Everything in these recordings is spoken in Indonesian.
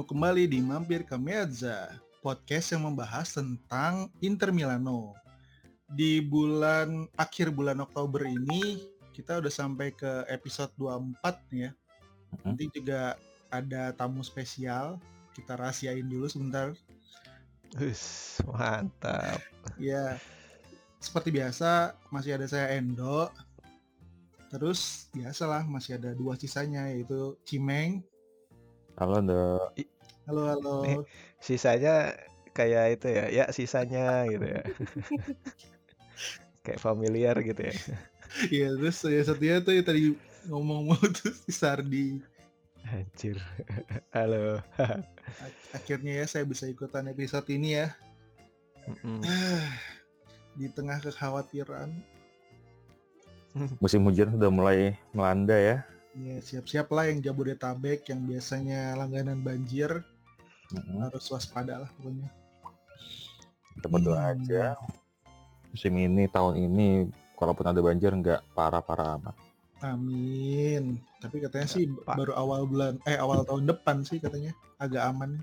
bertemu kembali di Mampir ke Mezza, podcast yang membahas tentang Inter Milano. Di bulan akhir bulan Oktober ini kita udah sampai ke episode 24 ya. Nanti juga ada tamu spesial. Kita rahasiain dulu sebentar. Us, mantap. Ya, seperti biasa masih ada saya Endo. Terus biasalah masih ada dua sisanya yaitu Cimeng. Halo dok. Halo halo. Nih. Sisanya kayak itu ya, ya sisanya gitu ya. kayak familiar gitu ya. Iya terus saya satunya tuh yang tadi ngomong mau tuh si Sardi. Anjir. Halo. Akhirnya ya saya bisa ikutan episode ini ya. Mm-mm. Di tengah kekhawatiran. Musim hujan sudah mulai melanda ya. Ya siap-siap lah yang Jabodetabek yang biasanya langganan banjir Mm-mm. harus waspada lah pokoknya. Kita berdoa Hmm. aja. Musim ini tahun ini kalaupun ada banjir nggak parah-parah amat. Amin. Tapi katanya sih Pak. baru awal bulan eh awal tahun depan sih katanya agak aman.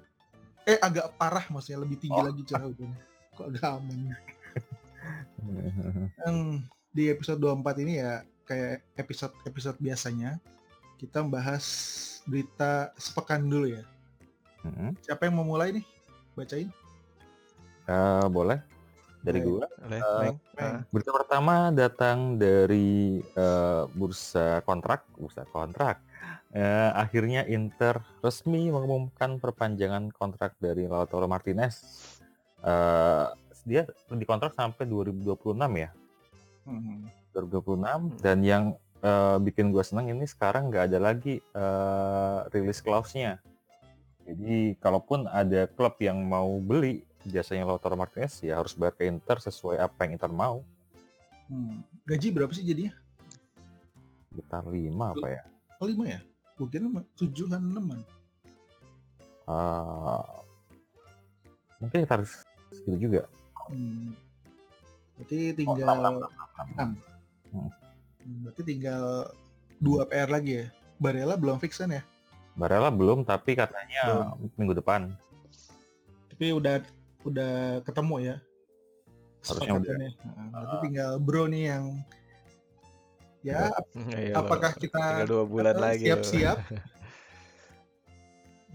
Eh agak parah maksudnya lebih tinggi Oh. lagi curah hujannya. Kok agak aman? Yang di episode 24 ini ya kayak episode-episode biasanya kita membahas berita sepekan dulu ya. Mm-mm. Siapa yang mau mulai nih? Bacain. Eh, boleh dari Boleh. gua. Oleh, Eh, Meng. Meng. Ah, Berita pertama datang dari eh, bursa kontrak, bursa kontrak. Eh, akhirnya Inter resmi mengumumkan perpanjangan kontrak dari Lautaro Martinez. Eh, dia dikontrak sampai 2026 ya. Hmm. 2026 dan yang eh, bikin gue seneng ini sekarang nggak ada lagi eh, release clause-nya. Jadi kalaupun ada klub yang mau beli jasanya Lautaro Martinez ya harus bayar ke Inter sesuai apa yang Inter mau. Hmm. Gaji berapa sih jadinya? Sekitar 5 apa ya? Oh, 5 ya? Gue kira 7 kan 6 Eh, mungkin kita harus segitu juga. Hmm. Berarti Oh, tinggal enam, enam, enam, enam. enam. Hmm. Hmm, Berarti tinggal dua PR lagi ya. Barella belum fix kan ya? Barella belum tapi katanya minggu depan. Tapi udah udah ketemu ya. Harusnya udah. Sepakatannya. Nah, berarti tinggal Bro nih yang ya ayo, apakah kita tinggal dua bulan lagi. siap-siap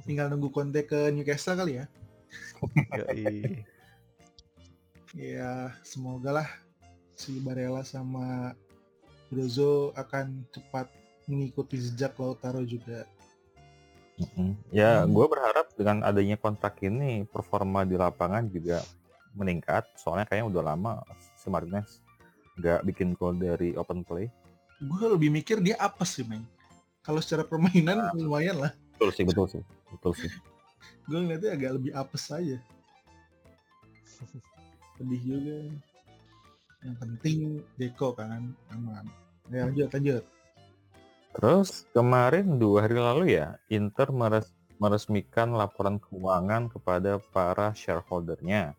tinggal nunggu kontak ke Newcastle kali ya. Ya semoga lah si Barella sama Brozo akan cepat mengikuti jejak Lautaro juga. Ya, Hmm. gue berharap dengan adanya kontrak ini performa di lapangan juga meningkat. Soalnya kayaknya udah lama si Martinez nggak bikin gol dari open play. Gue lebih mikir dia apa sih, Meng? Kalau secara permainan lumayan lah. Betul sih, betul sih, betul sih. Gue ngeliatnya agak lebih apes aja. Pedih juga. Yang penting Deko kan aman. Ya lanjut lanjut. Terus kemarin dua hari lalu ya Inter meres- meresmikan laporan keuangan kepada para shareholdernya.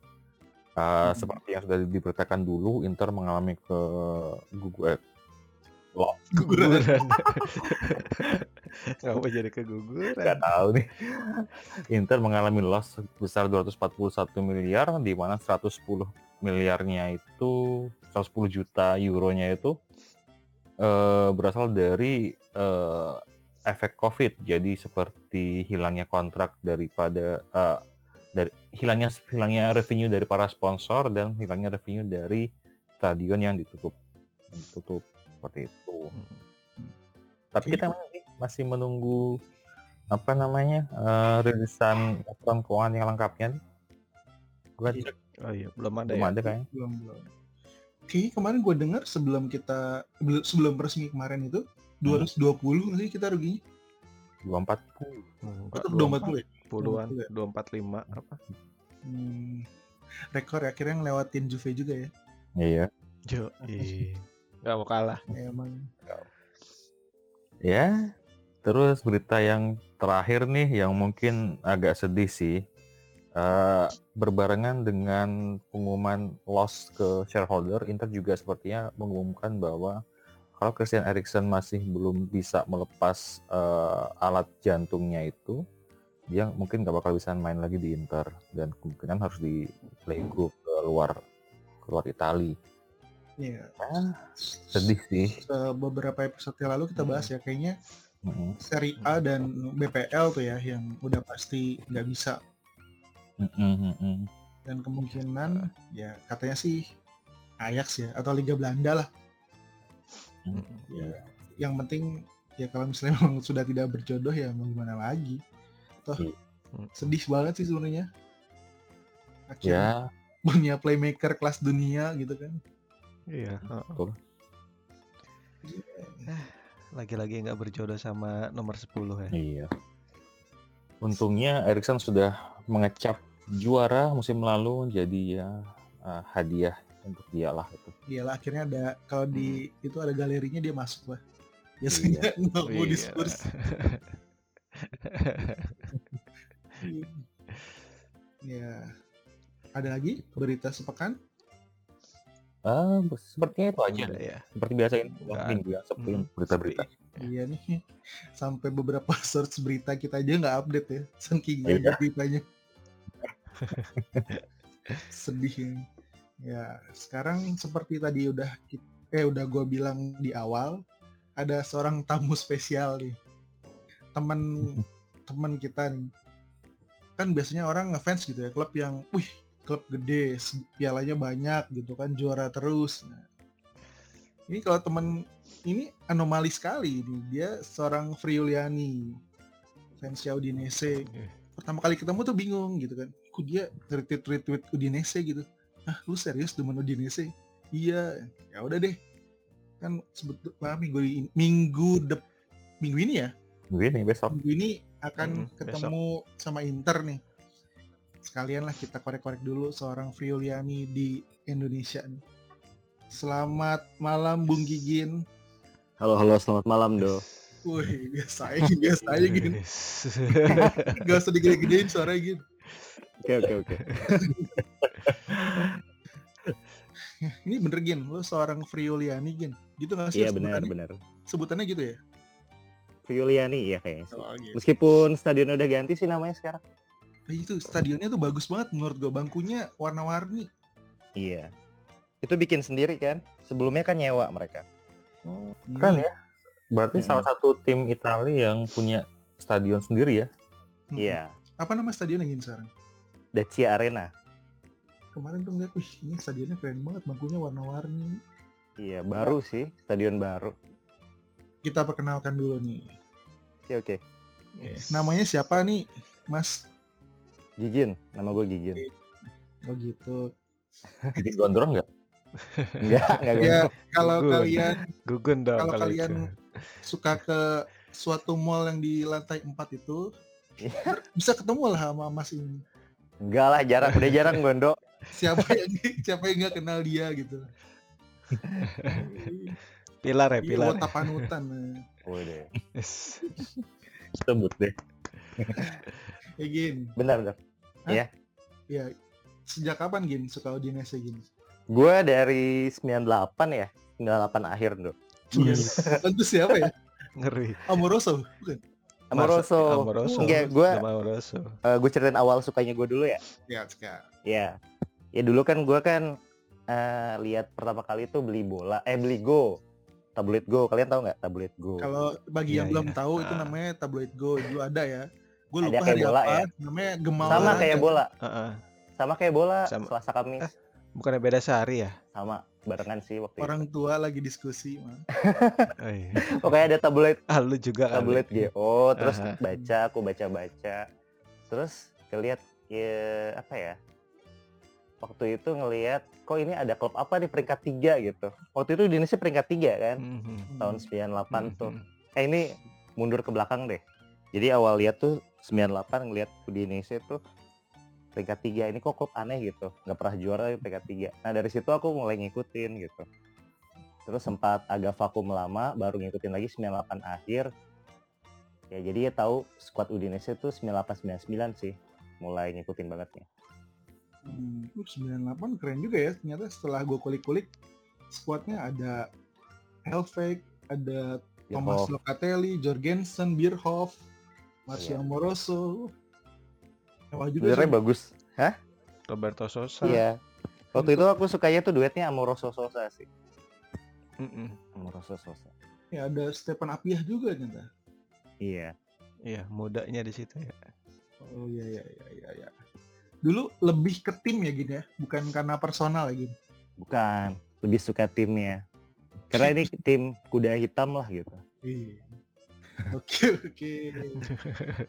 Uh, Hmm. Seperti yang sudah diberitakan dulu, Inter mengalami ke gugur loh Guguran. Ngapa jadi keguguran? nggak tahu nih. Inter mengalami loss sebesar 241 miliar, di mana 110 miliarnya itu 110 juta euronya itu eh, berasal dari eh, efek COVID. Jadi seperti hilangnya kontrak daripada eh, dari hilangnya hilangnya revenue dari para sponsor dan hilangnya revenue dari stadion yang ditutup ditutup seperti itu. Tapi Oke. kita masih, masih menunggu apa namanya eh, rilisan laporan keuangan yang lengkapnya. Gue Iya. cek Oh iya, belum ada belum ya. ada kayaknya. belum belum. Kayaknya kemarin gue dengar sebelum kita bel- sebelum resmi kemarin itu 220 sih kita ruginya. 24 Enggak, Itu 240 ya? puluhan, 240 ya? dua empat lima apa? Hmm, rekor ya akhirnya ngelewatin Juve juga ya. Iya. Jo, nggak mau kalah. Ya, emang Ya. Terus berita yang terakhir nih yang mungkin agak sedih sih. Eh, berbarengan dengan pengumuman loss ke shareholder, Inter juga sepertinya mengumumkan bahwa kalau Christian Eriksen masih belum bisa melepas eh, alat jantungnya itu, dia mungkin nggak bakal bisa main lagi di Inter dan kemungkinan harus di play group ke luar keluar Itali. Iya. Ah, sedih sih. Beberapa episode yang lalu kita bahas ya kayaknya Mm-mm. Seri A dan BPL tuh ya yang udah pasti nggak bisa Mm-mm, dan kemungkinan ya katanya sih Ajax ya atau Liga Belanda lah. Ya, yang penting ya kalau misalnya memang sudah tidak berjodoh ya mau gimana lagi. Toh Iya. sedih banget sih sebenarnya. Ya, Akhirnya punya playmaker kelas dunia gitu kan. Iya. heeh. betul. Lagi-lagi nggak berjodoh sama nomor 10 ya. Iya. Untungnya Erikson sudah mengecap juara musim lalu jadi ya eh, hadiah untuk dia lah itu. Iyalah akhirnya ada kalau di Hmm. itu ada galerinya dia masuk lah. Biasanya nggak mau di Iya. Spurs. ya. Ada lagi berita sepekan? Ah, sepertinya itu aja. Udah ya. Seperti biasa ini Nggak minggu ya, seperti Hmm, berita-berita. Iya nih. Sampai beberapa source berita kita aja nggak update ya. Saking banyak beritanya. Sedih ini. Ya, sekarang seperti tadi udah eh udah gue bilang di awal, ada seorang tamu spesial nih. Temen temen kita nih. Kan biasanya orang ngefans gitu ya, klub yang, wih, klub gede, pialanya banyak gitu kan, juara terus. Nah, ini kalau temen ini anomali sekali nih. Dia seorang Friuliani, fansnya Udinese. Pertama kali ketemu tuh bingung gitu kan. Kok dia retweet retweet Udinese gitu. Ah, lu serius demen Udinese? Iya, ya udah deh. Kan sebetulnya minggu ini, minggu dep, minggu ini ya. Minggu ini besok. Minggu ini akan Mm, besok. ketemu sama Inter nih. Sekalian lah kita korek-korek dulu seorang Friuliani di Indonesia. Selamat malam Bung Gigin. Halo halo selamat malam do. Wih, biasa aja, biasa aja gini. Gak usah digede-gedein suaranya gitu. Oke oke oke. Ini bener Gin, lo seorang Friuliani Gin. Gitu gak sih Iya benar sebutannya? benar. Sebutannya gitu ya? Friuliani iya kayaknya. Oh, gitu. Meskipun stadion udah ganti sih namanya sekarang. Eh, itu stadionnya tuh bagus banget menurut gue. Bangkunya warna-warni. Iya. Itu bikin sendiri kan? Sebelumnya kan nyewa mereka. Oh, Keren ya. Berarti Mm-mm. salah satu tim Italia yang punya stadion sendiri ya. Hmm. Iya. Apa nama stadionnya Gin sekarang? Dacia Arena. Kemarin tuh ngeliat, wih ini stadionnya keren banget. Bangkunya warna-warni. Iya baru sih stadion baru. Kita perkenalkan dulu nih. Oke oke. Namanya siapa nih, Mas? Gigin. Nama gue Gigin. Oh gitu. Bikin gondrong nggak? Enggak enggak Ya, kalau Gugun. kalian Gugun dong kalau kalian itu. suka ke suatu mall yang di lantai 4 itu, Iya. bisa ketemu lah sama Mas ini. Enggak lah jarang udah jarang gondo. siapa yang siapa yang nggak kenal dia gitu Pilar ya, Iya, pilar. wota panutan. Waduh. Sebut deh. Ya gin Bentar bentar. ya sejak kapan gin suka Udinese gin Gue dari 98 ya. 98 akhir do. tentu siapa ya Ngeri. Amoroso bukan Amoroso. Amoroso. Enggak, gua- Nama Amoroso. gue ceritain awal sukanya gue dulu ya. ya sekarang Ya, ya dulu kan gue kan eh, lihat pertama kali itu beli bola, eh beli Go, tabloid Go. Kalian tahu nggak tabloid Go? kalau bagi yang Iya, belum iya. tahu itu Ah. namanya tabloid go dulu ada ya gue Ada lupa kayak hari bola apa ya? namanya Gemal Sama kayak bola, Heeh. sama kayak bola, Sama. Selasa Kamis, Bukannya beda sehari ya? sama barengan sih waktu itu. orang tua lagi diskusi mah. Oh, iya. Pokoknya ada tabloid Ah, lu juga kali. tabloid GO, terus Aha. baca, aku baca-baca, terus ngeliat ya apa ya? Waktu itu ngelihat kok ini ada klub apa di peringkat tiga gitu. Waktu itu di Indonesia peringkat tiga kan, Mhm. tahun 98 tuh. Mhm. eh ini mundur ke belakang deh. Jadi awal lihat tuh 98 ngelihat di Indonesia tuh peringkat tiga ini kok klub aneh gitu, nggak pernah juara di peringkat tiga. Nah dari situ aku mulai ngikutin gitu. Terus sempat agak vakum lama, baru ngikutin lagi 98 akhir. Ya jadi ya tahu skuad Udinese tuh 98-99 sih, mulai ngikutin banget nih. Hmm, uh, 98 keren juga ya ternyata setelah gue kulik-kulik squadnya ada Helveg ada Thomas. Locatelli, Jorgensen, Bierhoff, Marcio Iya. Amoroso. Mewah juga Sebenarnya bagus. Roberto Sosa. Iya. Waktu itu aku sukanya tuh duetnya Amoroso Sosa sih. Mm-mm. Amoroso Sosa. Ya ada Stepan Apiah juga ternyata. Iya. Iya, mudanya di situ ya. Oh iya iya iya iya. iya. Dulu lebih ke tim ya gini ya, bukan karena personal ya. Bukan. Lebih suka timnya. Karena ini tim kuda hitam lah gitu. Iya. Oke oke.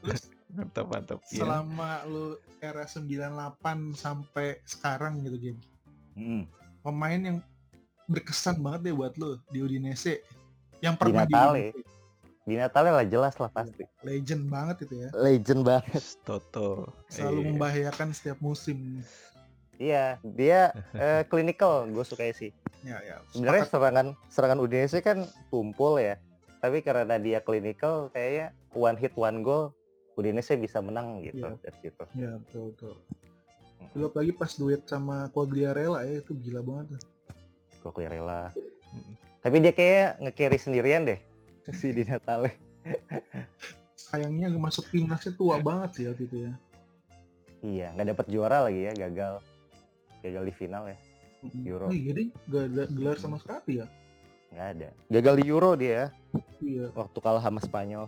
Terus Mantap, mantap. Iya. selama lu era 98 sampai sekarang gitu game. Mm. Pemain yang berkesan banget deh buat lu di Udinese. Yang pernah di, Natale. Di Natalnya lah jelas lah pasti. Legend banget itu ya. Legend banget. Toto. Selalu Iya. membahayakan setiap musim. Iya, dia eh, clinical gue suka sih. Ya ya. Sebenarnya serangan serangan Udinese kan tumpul ya. Tapi karena dia clinical kayaknya one hit one goal Udinese bisa menang gitu Iya. dari situ. Ya betul betul. Dulu apalagi pas duet sama Quagliarella ya itu gila banget. tuh. Gue rela. Mm. Tapi dia kayak nge-carry sendirian deh si Di Natale. Sayangnya masuk timnasnya tua banget sih waktu itu ya. Iya, nggak dapat juara lagi ya, gagal. Gagal di final ya, Euro. Oh iya deh, gak ada gelar sama sekali ya. Nggak ada. Gagal di Euro dia Iya, waktu kalah sama Spanyol.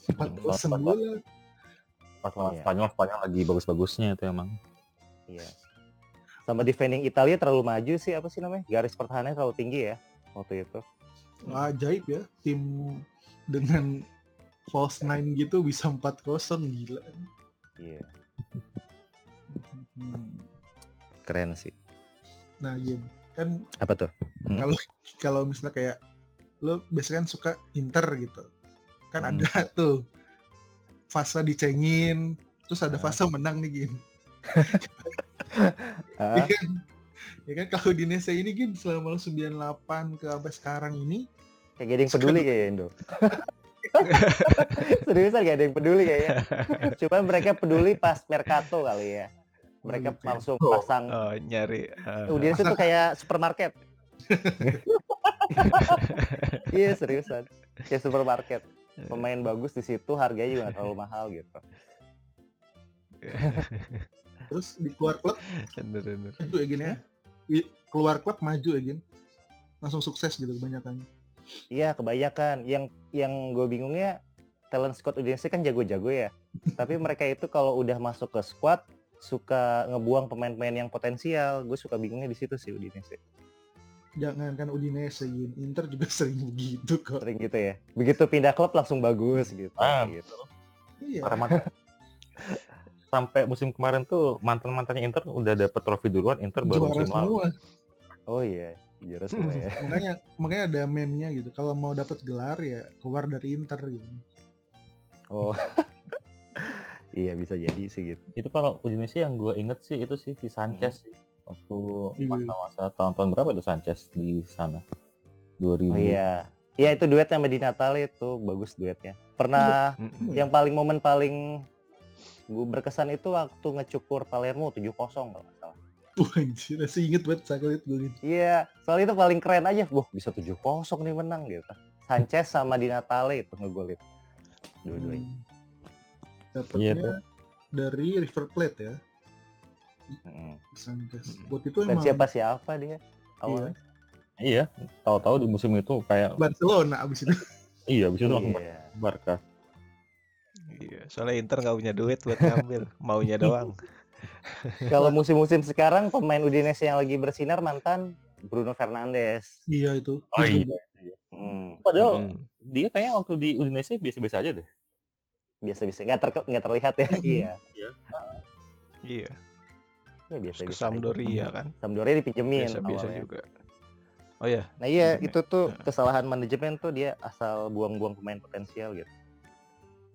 sempat bosen gue. Pas lawan Iya. Spanyol, Spanyol lagi bagus-bagusnya itu emang. Iya. Sama defending Italia terlalu maju sih apa sih namanya? Garis pertahanannya terlalu tinggi ya waktu itu. Wah, ajaib ya, tim dengan false nine gitu bisa 4-0 gila. Iya, Hmm. keren sih. Nah, Jim, kan Apa tuh? Hmm. kalau kalau misalnya kayak lo biasanya kan suka Inter gitu. Kan Hmm. ada tuh fase dicengin, terus ada Ah. fase menang nih, Gin. Ah, Iya kan? Ya kan kalau di Indonesia ini Gin selama lo 98 ke sampai sekarang ini kayak gak ada yang peduli kayaknya Indo. Seriusan gak ada yang peduli kayaknya. Cuman mereka peduli pas Mercato kali ya. Mereka ya. langsung Oh. pasang Oh, nyari. eh, Udinese tuh kayak supermarket. Iya seriusan. Kayak supermarket. Pemain bagus di situ harganya juga terlalu mahal gitu. terus di keluar klub bener, bener. maju ya Gin ya. Keluar klub maju ya Gin. Langsung sukses gitu kebanyakan. Iya kebanyakan. Yang yang gue bingungnya talent squad Udinese kan jago-jago ya. Tapi mereka itu kalau udah masuk ke squad suka ngebuang pemain-pemain yang potensial. Gue suka bingungnya di situ sih Udinese. Jangan kan Udinese. Inter juga sering begitu kok. Sering gitu ya. Begitu pindah klub langsung bagus gitu. Ah. gitu. Iya. Para mantan. Sampai musim kemarin tuh mantan-mantannya Inter udah dapet trofi duluan, Inter baru Juara musim lalu. semua. Oh iya, juara semua ya. makanya makanya ada meme-nya gitu. Kalau mau dapat gelar ya keluar dari Inter gitu. Oh. Iya bisa jadi sih gitu. Itu kalau Udinese yang gue inget sih itu sih si Sanchez sih. Waktu Iya. masa-masa tahun-tahun berapa itu Sanchez di sana? 2000. Oh iya. Iya itu duetnya sama Di Natale itu bagus duetnya. Pernah Mm-mm. yang paling momen paling gue berkesan itu waktu ngecukur Palermo 7-0 kalau nggak salah. Wah anjir, masih inget banget sakit itu gue. Iya, soalnya itu paling keren aja. Wah, bisa 7-0 nih menang gitu. Sanchez sama Di Natale itu ngegolin. Dua-duanya. Dapatnya Iya tuh. dari River Plate ya. Mm. Sanchez. Buat itu Dan emang siapa siapa dia awalnya? Iya, tahu-tahu di musim itu kayak Barcelona abis itu. iya bisa langsung Iya. Barca. Iya, soalnya Inter nggak punya duit buat ngambil, maunya doang. Kalau musim-musim sekarang pemain Udinese yang lagi bersinar mantan Bruno Fernandes. iya itu. Oh iya. Hmm, Padahal Mm. dia kayaknya waktu di Udinese biasa-biasa aja deh. Biasa-biasa nggak ter nggak terlihat ya. Mhm. Iya. Iya, Ya ke biasa-biasa. aja. Sampdoria kan, Sampdoria dipinjemin biasa-biasa awalnya. juga. Oh ya, Nah iya Pinjemin. itu tuh kesalahan manajemen tuh dia asal buang-buang pemain potensial gitu.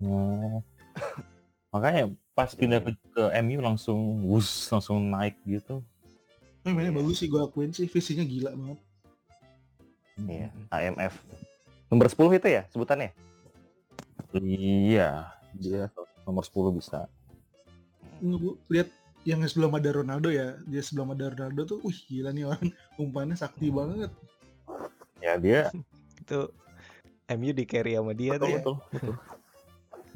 Oh. Makanya pas pindah ke, ke MU langsung wus langsung naik gitu. Eh, mainnya Iya. bagus sih gue akuin sih visinya gila banget. Iya. AMF. Nomor 10 itu ya sebutannya? Iya, dia nomor 10 bisa. Nggak, Bu, lihat yang sebelum ada Ronaldo ya, dia sebelum ada Ronaldo tuh, wih gila nih orang umpannya sakti banget. Ya dia itu MU di carry sama dia tuh betul ya. betul betul.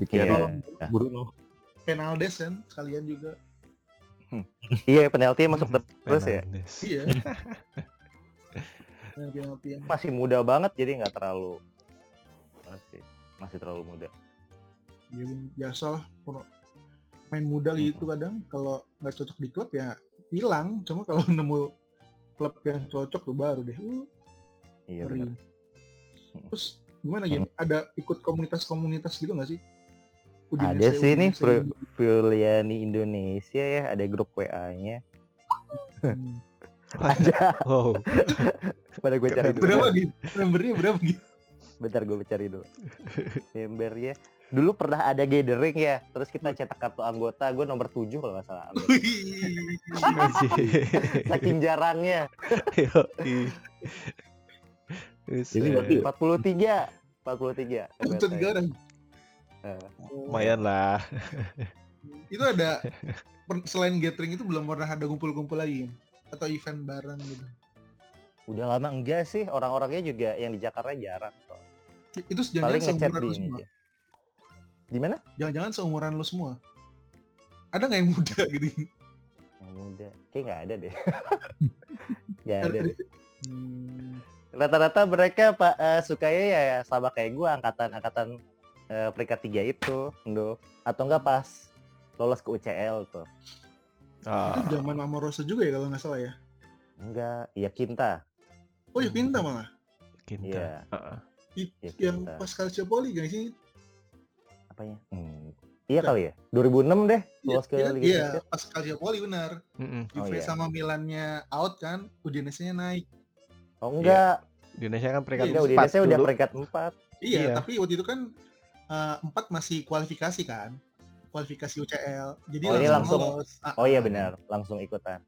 Iya. Dikira Bruno. Penaldes kan sekalian juga. Iya penalti masuk terus ya. Iya. penalti Masih muda banget jadi nggak terlalu masih masih terlalu muda. Ya, biasa lah kalau main muda gitu kadang kalau nggak cocok di klub ya hilang cuma kalau nemu klub yang cocok tuh baru deh uh, Iya benar. terus gimana gini ada ikut komunitas-komunitas gitu nggak sih Ada sih nih, Udinese, Bro. Fuliani Indonesia ya ada grup WA-nya. Hmm. Ada. Wow. Pada gue cari dulu. berapa gitu membernya berapa gitu Bentar gue cari dulu. Membernya. Dulu pernah ada gathering ya, terus kita cetak kartu anggota, gue nomor 7 kalau nggak salah. Saking jarangnya. Buset. berarti 43. 43. Untuk anggotanya. tiga orang Eh, Lumayan lah. itu ada selain gathering itu belum pernah ada kumpul-kumpul lagi kan? atau event bareng gitu Udah lama enggak sih, orang-orangnya juga yang di Jakarta jarang. kok. itu Paling jangan-jangan ngechat seumuran di. Gimana? jangan-jangan seumuran lu semua ada nggak yang muda gitu Yang muda. Kayak nggak ada deh. Nggak ada deh. Hmm, Rata-rata mereka pak eh, sukanya ya sama kayak gua angkatan-angkatan eh, peringkat tiga itu, Ndo. Atau enggak pas lolos ke UCL tuh. Ah, itu zaman Amoroso juga ya kalau nggak salah ya Enggak, iya Kinta. oh ya pinta malah Kinta. Iya, Heeh. I- iya yang Kinta. pas Calciopoli gak sih Apanya? Hmm. Iya kali ya. 2006 deh lolos ke Iya, Liga iya Champions. pas Calciopoli benar Mm-mm. Oh, Juve iya. sama Milannya out kan Udinese-nya naik Oh enggak, Di Indonesia kan peringkat Iya, enggak empat Udinese udah peringkat 4. iya, Iya. tapi waktu itu kan eh, empat masih kualifikasi kan kualifikasi UCL jadi Oh, langsung- lolos. Ah, Oh iya ah. benar, langsung ikutan.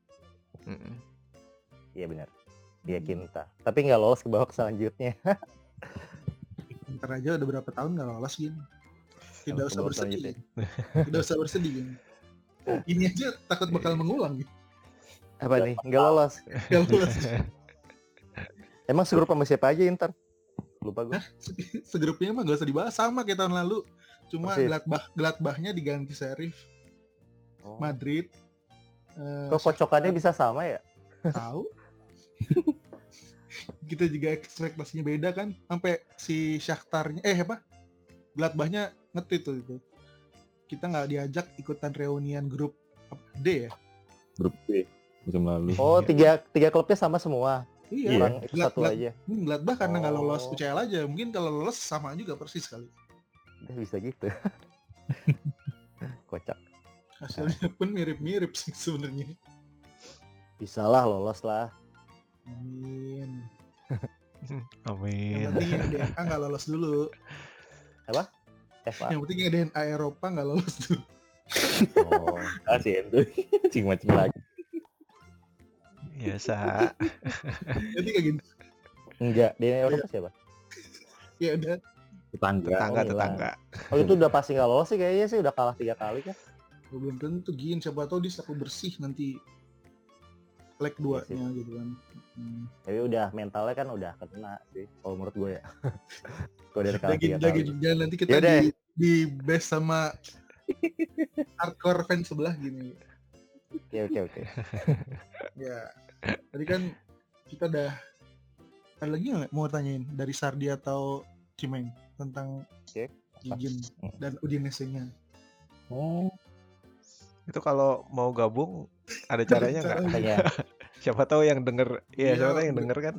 Iya benar. Iya Kinta. Tapi nggak lolos ke babak selanjutnya. ntar aja udah berapa tahun nggak lolos gini tidak usah bersedih tidak usah bersedih ini aja takut bakal mengulang gitu Apa nih? Nggak lolos. Nggak lolos Emang segrup sama siapa aja Inter? Lupa gue. Se- segrupnya mah gak usah dibahas sama kayak tahun lalu cuma Persis. Gladbach Gladbachnya diganti Serif Oh. Madrid eh, Kok kocokannya bisa sama ya? tahu kita juga ekspektasinya beda kan sampai si Shakhtarnya eh apa Gladbachnya ngetit tuh itu kita nggak diajak ikutan reunian grup apa, D ya grup B musim lalu. Oh tiga tiga klubnya sama semua. iya Orang itu Glad- satu Glad- aja. hmm, Gladbach karena nggak lolos Oh. UCL aja mungkin kalau lolos sama juga persis kali Udah bisa gitu. Kocak. hasilnya pun mirip-mirip sih sebenarnya Bisa lah lolos lah. amin yang Amin. penting yang nggak lolos dulu FA. Yang penting yang DNA Eropa nggak lolos dulu Oh. Kasih itu. Cing-macing lagi. Biasa. jadi kayak gini Enggak, di Eropa siapa? ya udah Tetangga. Tetangga, Milan. tetangga. Oh itu udah pasti nggak lolos sih kayaknya sih udah kalah tiga kali kan? belum tentu gin siapa tahu dia sapu bersih nanti leg duanya gitu kan hmm. Tapi udah mentalnya kan udah kena sih kalau menurut gue ya. Kalau dari kalah daging tiga kali. daging jangan nanti kita Yaudah. di di best sama hardcore fans sebelah gini Oke oke oke. ya tadi kan kita udah ada lagi nggak mau tanyain dari Sardi atau Cimeng tentang. Gigin Hmm. dan Udinese-nya Oh, Itu kalau mau gabung ada caranya nggak? Makanya Siapa tahu yang denger, Iya, ya siapa tahu yang denger kan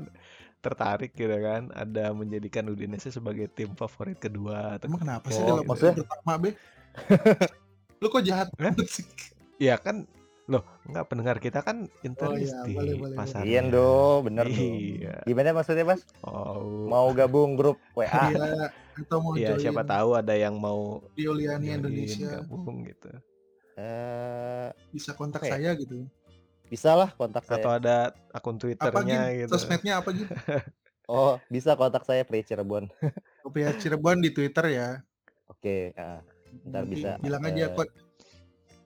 tertarik gitu kan, ada menjadikan Udinese sebagai tim favorit kedua. Atau, emang kenapa sih Oh, dalam maksudnya? pertama be lu kok jahat Hah? banget sih ya kan, loh nggak pendengar kita kan Oh, interis iya, di boleh. Iya do, bener do. Iya. Gimana maksudnya mas? Oh, Mau gabung grup WA? Iya, atau mau ya join siapa tahu ada yang mau Violiani Indonesia gabung gitu. Eh, bisa kontak Oke. saya gitu bisa lah kontak Atau saya. ada akun apa Twitternya gitu gitu. sosmednya apa gitu Oh bisa kontak saya Pri Cirebon. Kopia Cirebon di Twitter ya Oke. ah. Ntar Nanti bisa, bilang aja kok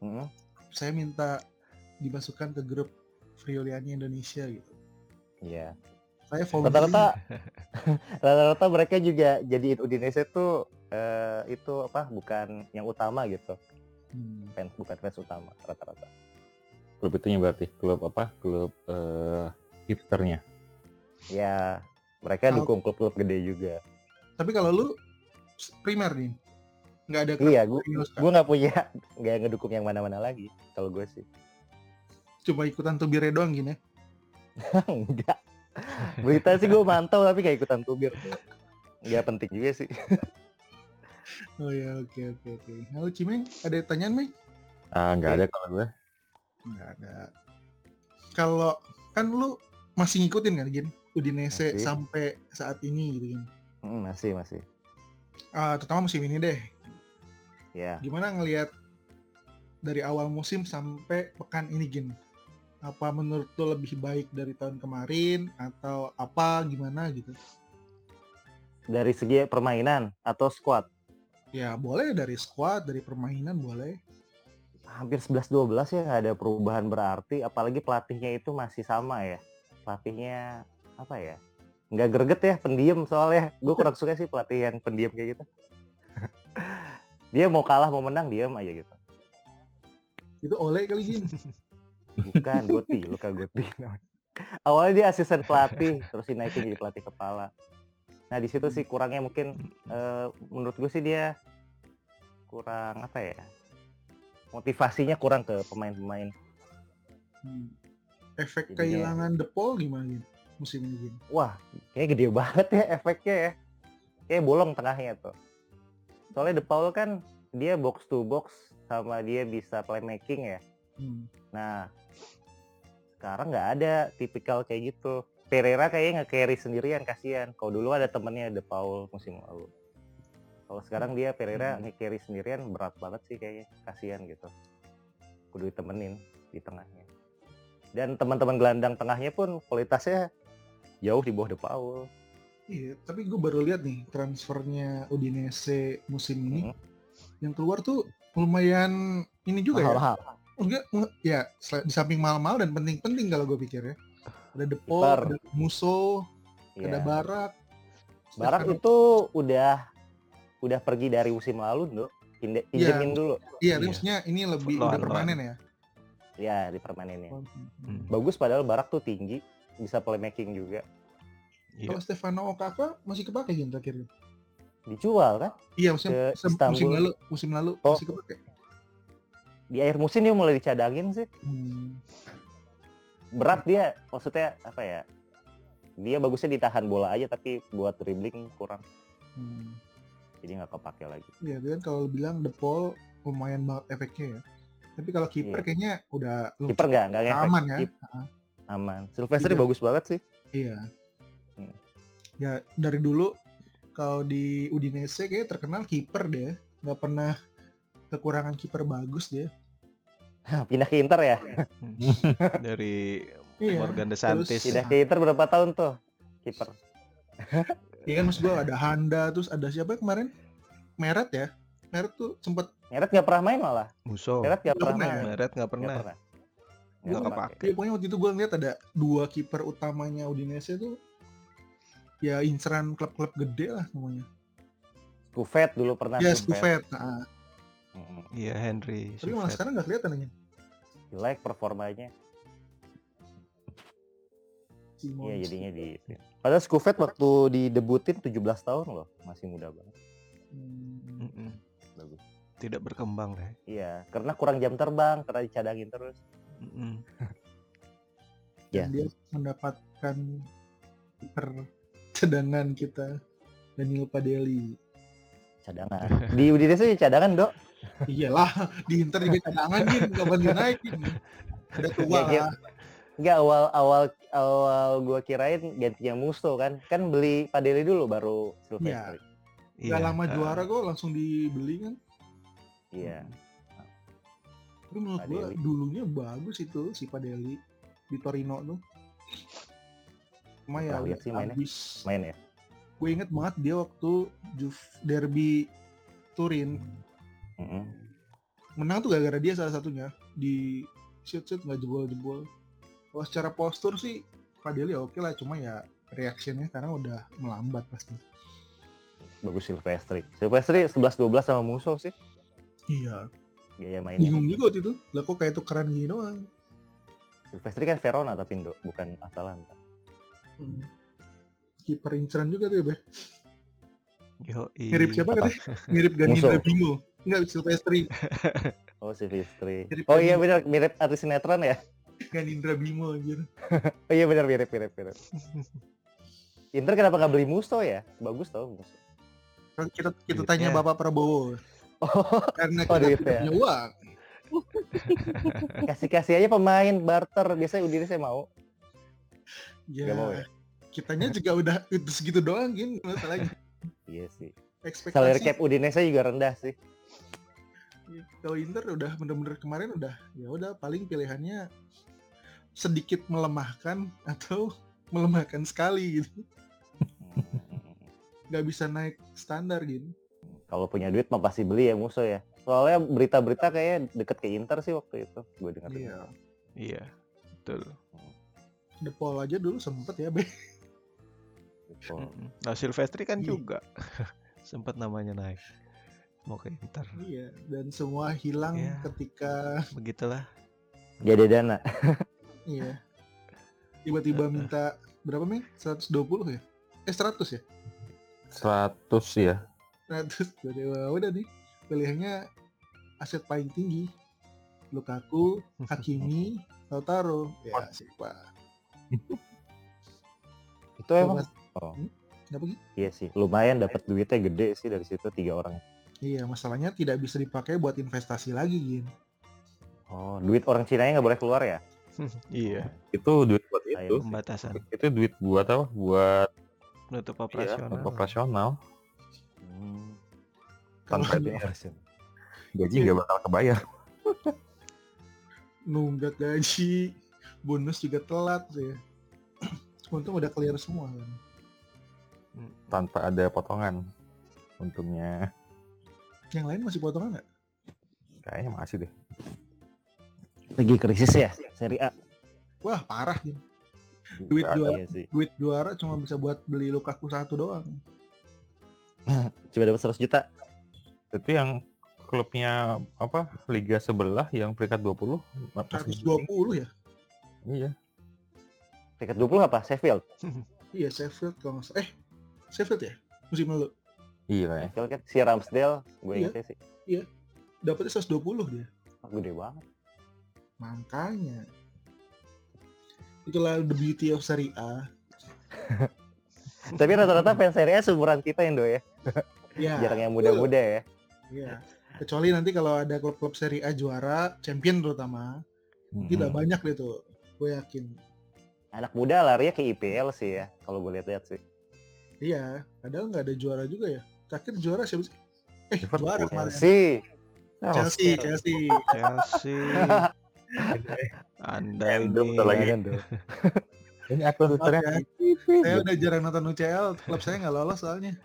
Mm-mm. saya minta dimasukkan ke grup Frioliani Indonesia gitu Iya. saya volunteer Rata-rata rata-rata mereka juga jadiin Udinese tuh eh, itu apa bukan yang utama gitu. Hmm. fans bukan fans utama rata-rata. Klub itunya berarti klub apa? Klub eh, hipsternya. Ya mereka Kalau- dukung klub-klub gede juga. Tapi kalau lu primer nih, nggak ada klub Iya, suka. gue nggak punya nggak ngedukung yang mana-mana lagi kalau gue sih. cuma ikutan tubire doang gini ya. Enggak. Berita sih gue mantau tapi kayak ikutan tubir. Nggak penting juga sih. Oh ya, oke oke oke. Halo Cimeng, ada pertanyaan Meng? Ah nggak ada kalau gue. Nggak ada. Kalau kan lu masih ngikutin kan Gin? Udinese Masih. sampai saat ini gitu kan. Mm, masih masih. Ah, terutama musim ini deh. Ya. Gimana ngelihat dari awal musim sampai pekan ini Gin? Apa menurut lu lebih baik dari tahun kemarin atau apa gimana gitu? Dari segi permainan atau squad Ya boleh dari squad, dari permainan boleh. Hampir 11-12 ya nggak ada perubahan berarti apalagi pelatihnya itu masih sama ya. Pelatihnya apa ya nggak greget ya pendiam soalnya. Gue kurang suka sih pelatih yang pendiam kayak gitu. Dia mau kalah mau menang diam aja gitu. Itu oleh kali Gin. bukan Goti Luka Goti awalnya dia asisten pelatih terus dinaikin jadi pelatih kepala. Nah di situ sih kurangnya mungkin eh, menurut gue sih dia kurang apa ya motivasinya kurang ke pemain-pemain Hmm. Efek Jadinya- kehilangan The Paul gimana Gin? Musim ini? Wah, kayak gede banget ya efeknya ya. Kayak bolong tengahnya tuh. Soalnya De Paul kan dia box to box sama dia bisa playmaking ya. Hmm. Nah, sekarang nggak ada tipikal kayak gitu. Pereira kayaknya nge-carry sendirian kasihan. Kalau dulu ada temennya De Paul musim lalu. Kalau sekarang dia Pereira Hmm. nge-carry sendirian berat banget sih kayaknya. Kasihan gitu. Kudu ditemenin di tengahnya. Dan teman-teman gelandang tengahnya pun kualitasnya jauh di bawah De Paul. Iya, tapi gue baru lihat nih transfernya Udinese musim ini Hmm. yang keluar tuh lumayan ini juga ya. Mahal-mahal. Enggak, enggak, ya di samping mahal-mahal dan penting-penting kalau gue pikir ya. Ada Depol, ada Muso, ada Iya. Barak. Barak itu udah udah pergi dari musim lalu, Dok. Pinde- Pinjemin dulu. Iya, Iya. maksudnya ini lebih Loan, udah permanen ya. Ya, di permanennya. Hmm. Bagus padahal Barak tuh tinggi, bisa playmaking juga. Iya. Kalau Stefano Okaka masih kepake gitu terakhir. Dijual kan? Iya, maksudnya se- musim lalu, musim lalu Oh. masih kepake. Di akhir musim dia mulai dicadangin sih. Hmm. Berat dia, maksudnya apa ya? Dia bagusnya ditahan bola aja tapi buat dribbling kurang. Hmm. Jadi nggak kepake lagi. Iya, kan kalau bilang Depol lumayan banget efeknya ya. Tapi kalau kiper Iya. kayaknya udah Kiper nggak nggak aman ya. Kip- Aman. Silvestri Iya. bagus banget sih. Iya. Hmm. Ya dari dulu kalau di Udinese kayak terkenal kiper deh, nggak pernah kekurangan kiper bagus dia. Pindah ke Inter ya? Dari Iya. Morgan De Santis. Pindah ke Inter berapa tahun tuh? Kiper. Iya kan maksud gua ada Handa terus ada siapa kemarin? Meret ya. Meret tuh sempet Meret nggak pernah main malah. Muso. Meret nggak Nggak pernah pernah ya? main. Meret nggak Nggak pernah. pernah. Nggak Nggak kepake. ya pokoknya waktu itu gua ngeliat ada dua kiper utamanya Udinese tuh ya inceran klub-klub gede lah semuanya. Kufet dulu pernah. ya Kufet. Nah. Iya Henry. tapi malah sekarang nggak kelihatan aja. Jelek performanya. Iya jadinya di. Padahal Skufet waktu didebutin 17 tahun loh, masih muda banget. Hmm. Mm-mm. Bagus. Tidak berkembang deh. Iya, karena kurang jam terbang, karena dicadangin terus. Mm-mm. Ya. Dan dia mendapatkan cadangan kita Daniel Padeli. Cadangan. Di Udinese cadangan, Dok. Iyalah, di Inter juga cadangan gitu, kapan dinaikin. Udah tua iya. Enggak awal awal awal gua kirain gantinya Musto kan. Kan beli Padeli dulu baru Silvestri. Gak lama eh, juara kok langsung dibeli kan. Iya. Tapi menurut gua dulunya bagus itu si Padeli di Torino tuh. Cuma ya lihat sih mainnya. habis. Main ya. Gue inget banget dia waktu Juve derby Turin Mm-mm. menang tuh gara-gara dia salah satunya di shoot shoot nggak jebol-jebol. Kalau secara postur sih Padeli oke lah, cuma ya reactionnya karena udah melambat pasti. Bagus Silvestri. Silvestri 11 12 sama Musso sih. Iya. gaya mainnya. Bingung juga waktu itu. Lah kok kayak tukeran gini doang. Silvestri kan Verona tapi Indo, bukan Atalanta. Hmm. Kiper inceran juga tuh ya, Beh. Yo, Mirip siapa katanya? Mirip Ganindra Musuh. Bimo. Enggak, Silvestri. Oh Silvestri. Oh kan? iya benar mirip artis sinetron ya. Ganindra Bimo anjir. Oh iya benar mirip mirip mirip. Inter kenapa nggak beli Musto ya? Bagus tau Musto. Kan Kita kita Duitnya. tanya Bapak Prabowo. Oh, Karena Oh, kita tidak punya uang. kasih kasih aja pemain barter. Biasanya Udinese mau. Ya, Nggak mau ya? kitanya juga udah itu segitu doang gin masalahnya. Iya sih. Ekspektasi Salary cap Udinese juga rendah sih. Kalau Inter udah bener-bener kemarin udah ya udah paling pilihannya sedikit melemahkan atau melemahkan sekali gitu. Nggak bisa naik standar gitu. Kalau punya duit mah pasti beli ya Musto ya. Soalnya berita-berita kayaknya deket ke Inter sih waktu itu. Gue dengar. Iya. Iya, betul. The Paul aja dulu sempet ya, Be. Mm-mm. Nah, Silvestri kan Iya. juga sempat namanya naik. Mau ke Inter. Iya, dan semua hilang Iya. ketika Begitulah. Gak ada dana. iya. Tiba-tiba minta berapa, Meng? 120 ya? Eh, 100 ya? 100 ya. 100. Tiba-tiba udah nih. Pilihannya aset paling tinggi. Lukaku, Hakimi, Lautaro. Ya, siapa? Itu emang. Oh. Kenapa gitu? Iya sih. Lumayan dapat duitnya gede sih dari situ tiga orang. Iya, masalahnya tidak bisa dipakai buat investasi lagi, Gin. Oh, duit orang Cina nggak boleh keluar ya? iya, Itu duit buat Ayo. itu. pembatasan Itu duit buat apa? Buat penutup iya, operasional. untuk operasional. Hmm. Tanpa ada Gaji nggak bakal kebayar. nunggak gaji, bonus juga telat ya. Untung udah clear semua kan. Tanpa ada potongan. Untungnya Yang lain masih potongan nggak? kayaknya masih deh. Lagi krisis ya, Seri A. Wah, parah, Gin. Duit juara, Iya sih. duit juara cuma bisa buat beli Lukaku satu doang. Coba dapat 100 juta. Itu yang klubnya apa? Liga sebelah yang peringkat 20 masih 120 ya? Iya. Peringkat 20 apa? Sheffield. Iya, Sheffield kalau nggak salah. Eh, Sheffield ya? Musim lalu. Iya kayaknya. Sheffield kan si Ramsdale, gue Iya. ingetnya sih. Dapatnya 120 dia. Oh, gede banget. Makanya. Itulah the beauty of Serie A. Tapi rata-rata fans Serie A seumuran kita Indo ya. Ya, Jarang yang muda-muda ya. Iya. Kecuali nanti kalau ada klub-klub Serie A juara, champion terutama, Mm-mm. tidak banyak deh tuh. Gue yakin. Anak muda larinya ke IPL sih ya, kalau gue lihat-lihat sih. Iya, padahal nggak ada juara juga ya. Terakhir juara siapa sih? Eh, Liverpool. juara kemarin. Chelsea. Chelsea, Chelsea. Chelsea. Anda ini lagi. Ini akun Maaf Twitternya ya, saya udah jarang nonton UCL, klub saya nggak lolos soalnya.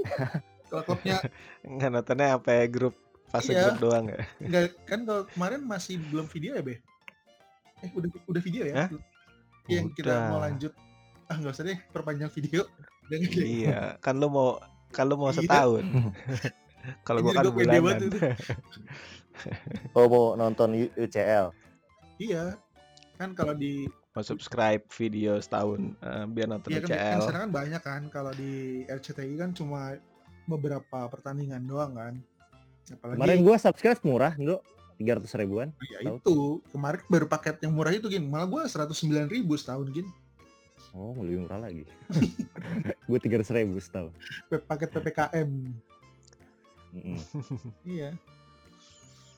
Kalau klubnya nggak nontonnya apa grup fase Iya. grup doang ya? nggak kan kalau kemarin masih belum video ya, Be? Eh, udah udah video ya? Hah? Yang kita Udah. mau lanjut. Ah, nggak usah deh, perpanjang video. Iya, kan lu mau kan lu mau Iya. setahun. Kalau gua kan gua bulanan. Oh mau nonton UCL. Iya. Kan kalau di Mau subscribe video setahun eh, biar nonton Iya kan, kan UCL. sekarang kan banyak kan kalau di RCTI kan cuma beberapa pertandingan doang kan. Apalagi Kemarin gue subscribe murah, Indo. 300 ribuan. ya tahu. itu kemarin baru paket yang murah itu gin malah gua 109.000 ribu setahun gin Oh, lebih murah lagi. gue 300 ribu setahun. Paket ppkm Mm-mm. iya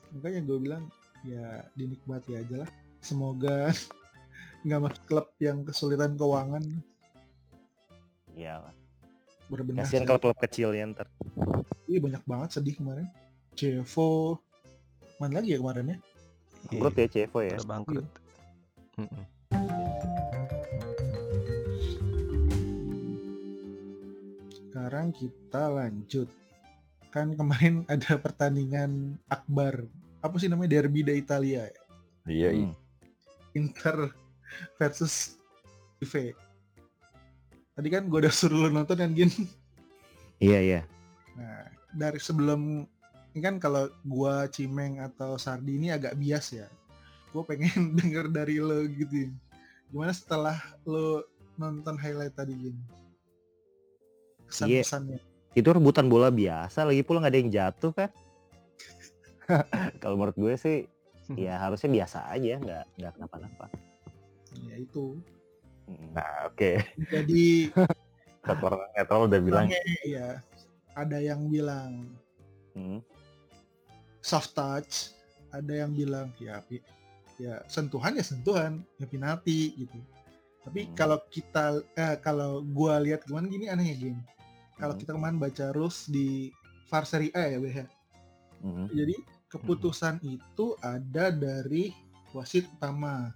makanya gue bilang ya dinikmati aja lah semoga nggak masuk klub yang kesulitan keuangan Iya berbenah Kasihan kalau klub kecilnya ntar. iya banyak banget sedih kemarin Cevo mana lagi ya kemarin ya Bangkrut ya Cevo ya. Bangkrut. Mm-mm. Sekarang kita lanjut kan kemarin ada pertandingan akbar apa sih namanya derby da Italia ya? Iya, iya. Hmm. Inter versus Juve tadi kan gue udah suruh lu nonton kan Gin Iya iya. nah dari sebelum ini kan kalau gua Cimeng atau Sardi ini agak bias ya. Gua pengen denger dari lo gitu. Gimana setelah lo nonton highlight tadi gini? Iya. Kesan-kesannya. Itu rebutan bola biasa lagi pula nggak ada yang jatuh kan. Kalau menurut gue sih ya harusnya biasa aja nggak nggak kenapa-napa. Ya itu. Nah, oke. Jadi Satu orang netral udah bilang ya ada yang bilang Mm. soft touch, ada yang bilang ya ya sentuhan ya sentuhan, ya penalti gitu. Tapi Hmm. kalau kita eh, kalau gua lihat kemarin gini anehnya game. Kalau Hmm. kita kemarin baca rules di VAR Serie A ya BH. Mm. Jadi keputusan itu ada dari wasit utama.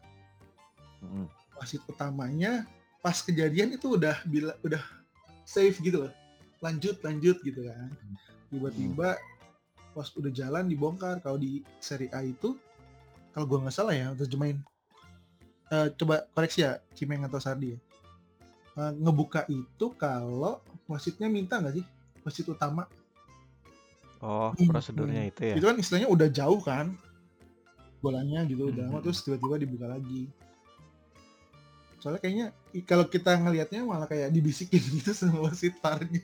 Mm. Wasit utamanya pas kejadian itu udah bila udah safe gitu loh. Lanjut lanjut gitu kan. Tiba-tiba pas udah jalan dibongkar. Kalau di Serie A itu kalau gua nggak salah ya terjemahin eh, coba koreksi ya Cimeng atau Sardi ya. Eh, ngebuka itu kalau wasitnya minta nggak sih wasit utama Oh, Hmm, prosedurnya itu ya. itu kan istilahnya udah jauh kan bolanya gitu udah lama Mhm. terus tiba-tiba dibuka lagi soalnya kayaknya kalau kita ngelihatnya malah kayak dibisikin gitu sama wasit VAR-nya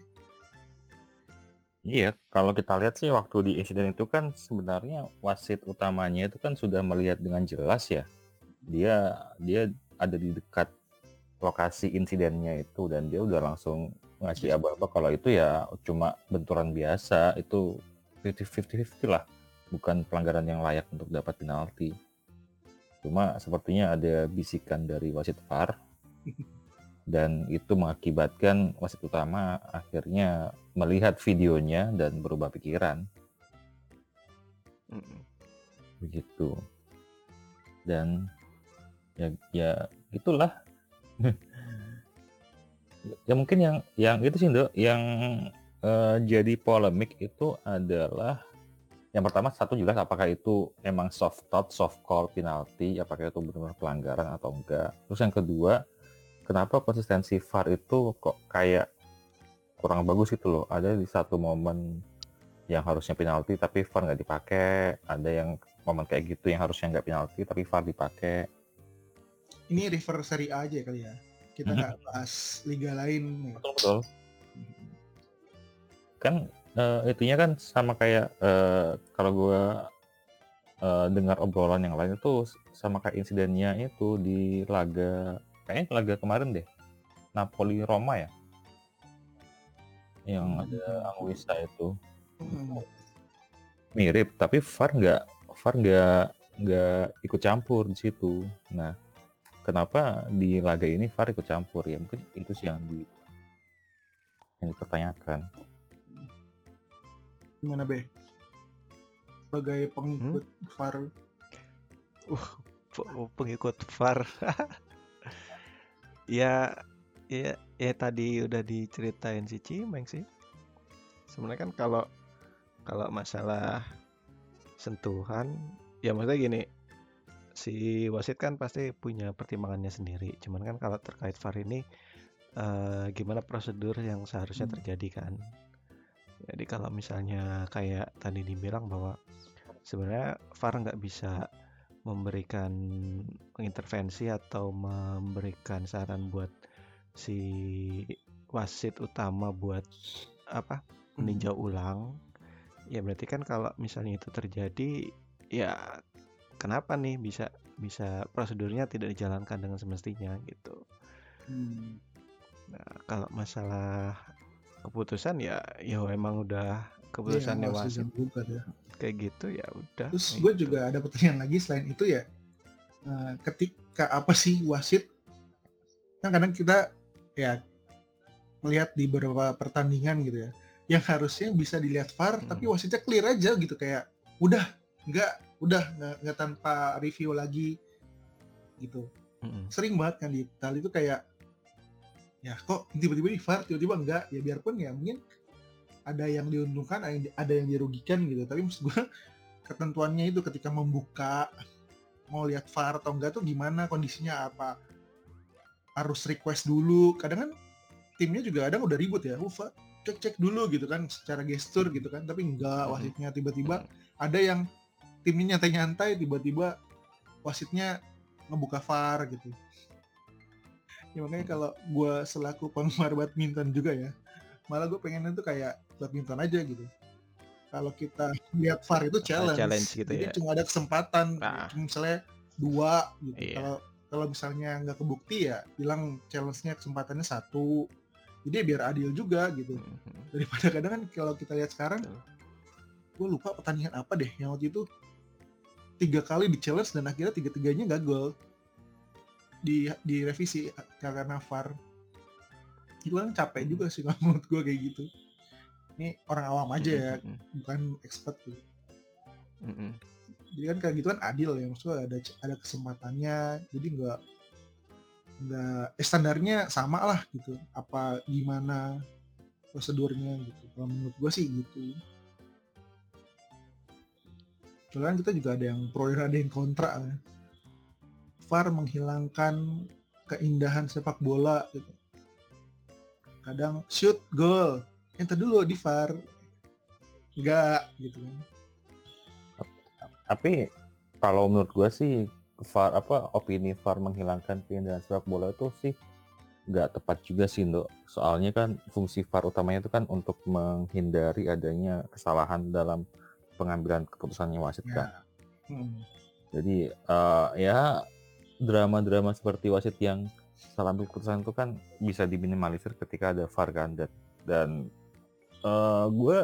Iya, kalau kita lihat sih waktu di insiden itu kan sebenarnya wasit utamanya itu kan sudah melihat dengan jelas ya. Dia dia ada di dekat lokasi insidennya itu dan dia udah langsung ngasih aba-aba kalau itu ya cuma benturan biasa, itu 50-50 lah. Bukan pelanggaran yang layak untuk dapat penalti. Cuma sepertinya ada bisikan dari wasit VAR. Dan itu mengakibatkan wasit utama akhirnya melihat videonya dan berubah pikiran. Begitu. Dan ya ya itulah ya mungkin yang yang itu sih Dok, yang eh, jadi polemik itu adalah yang pertama satu jelas apakah itu emang soft touch, soft call, penalti, apakah itu benar-benar pelanggaran atau enggak. Terus yang kedua, kenapa konsistensi VAR itu kok kayak kurang bagus gitu loh. Ada di satu momen yang harusnya penalti tapi VAR nggak dipakai, ada yang momen kayak gitu yang harusnya nggak penalti tapi VAR dipakai. ini refer Serie A aja kali ya kita Mhm. nggak bahas liga lain ya. Betul betul. Kan eh, itunya kan sama kayak eh, kalau gue dengar obrolan yang lain itu sama kayak insidennya itu di laga kayaknya laga kemarin deh Napoli Roma ya yang ada Anguissa itu Hmm. mirip tapi VAR nggak VAR nggak nggak ikut campur di situ nah kenapa di laga ini VAR ikut campur? Ya mungkin itu sih yang di yang dipertanyakan. Gimana be? Sebagai pengikut VAR. Pe- oh, pengikut VAR. ya, ya, ya tadi udah diceritain si Cimeng sih. Sebenarnya kan kalau kalau masalah sentuhan, ya maksudnya gini, si wasit kan pasti punya pertimbangannya sendiri. Cuman kan kalau terkait VAR ini, eh, gimana prosedur yang seharusnya Hmm. terjadi kan? Jadi kalau misalnya kayak tadi dibilang bahwa sebenarnya VAR nggak bisa memberikan intervensi atau memberikan saran buat si wasit utama buat apa meninjau ulang ya berarti kan kalau misalnya itu terjadi ya kenapa nih bisa bisa prosedurnya tidak dijalankan dengan semestinya gitu Hmm. nah kalau masalah keputusan ya ya emang udah keputusannya Iya, harus wasit digugat ya. kayak gitu ya udah Terus gue gitu. juga ada pertanyaan lagi selain itu ya, eh, ketika apa sih wasit? Kan kadang kita ya melihat di beberapa pertandingan gitu ya, yang harusnya bisa dilihat VAR, tapi Hmm. wasitnya clear aja gitu kayak udah nggak udah nggak nggak tanpa review lagi gitu. Mm-mm. Sering banget kan di Italia itu kayak ya kok tiba-tiba di VAR tiba-tiba enggak? Ya biarpun ya mungkin ada yang diuntungkan ada yang, ada yang dirugikan gitu. Tapi maksud gue ketentuannya itu ketika membuka mau lihat VAR atau enggak tuh gimana kondisinya apa? Harus request dulu. Kadang kan timnya juga kadang udah ribut ya uh, VAR, cek cek dulu gitu kan secara gestur gitu kan. Tapi enggak wasitnya tiba-tiba ada yang timnya nyantai-nyantai tiba-tiba wasitnya ngebuka VAR gitu ya makanya Mhm. kalau gue selaku penggemar badminton juga ya malah gue pengennya tuh kayak badminton aja gitu kalau kita lihat VAR itu challenge, challenge gitu jadi ya. cuma ada kesempatan Nah. misalnya dua gitu Iya. kalau kalau misalnya nggak kebukti ya bilang challenge-nya kesempatannya satu jadi biar adil juga gitu Mhm. daripada kadang kan kalau kita lihat sekarang gue lupa pertandingan apa deh yang waktu itu tiga kali di challenge dan akhirnya tiga tiganya gagal. Di di revisi karena VAR. Itu kan capek juga sih kalau menurut gue kayak gitu. Ini orang awam aja ya Mhm. bukan expert gitu Mhm. jadi kan kayak gitu kan adil ya maksudnya ada ada kesempatannya jadi nggak nggak eh, standarnya sama lah gitu. Apa gimana prosedurnya gitu. Kalau menurut gue sih gitu kan kita juga ada yang pro ada yang kontra kan. VAR menghilangkan keindahan sepak bola gitu kadang shoot goal yang dulu di VAR enggak gitu kan Tapi kalau menurut gua sih VAR apa opini VAR menghilangkan keindahan sepak bola itu sih nggak tepat juga sih Indo. Soalnya kan fungsi VAR utamanya itu kan untuk menghindari adanya kesalahan dalam pengambilan keputusannya wasit kan. ya Hmm. Jadi eh, ya drama-drama seperti wasit yang salah ambil keputusan itu kan bisa diminimalisir ketika ada VAR kan dan dan gue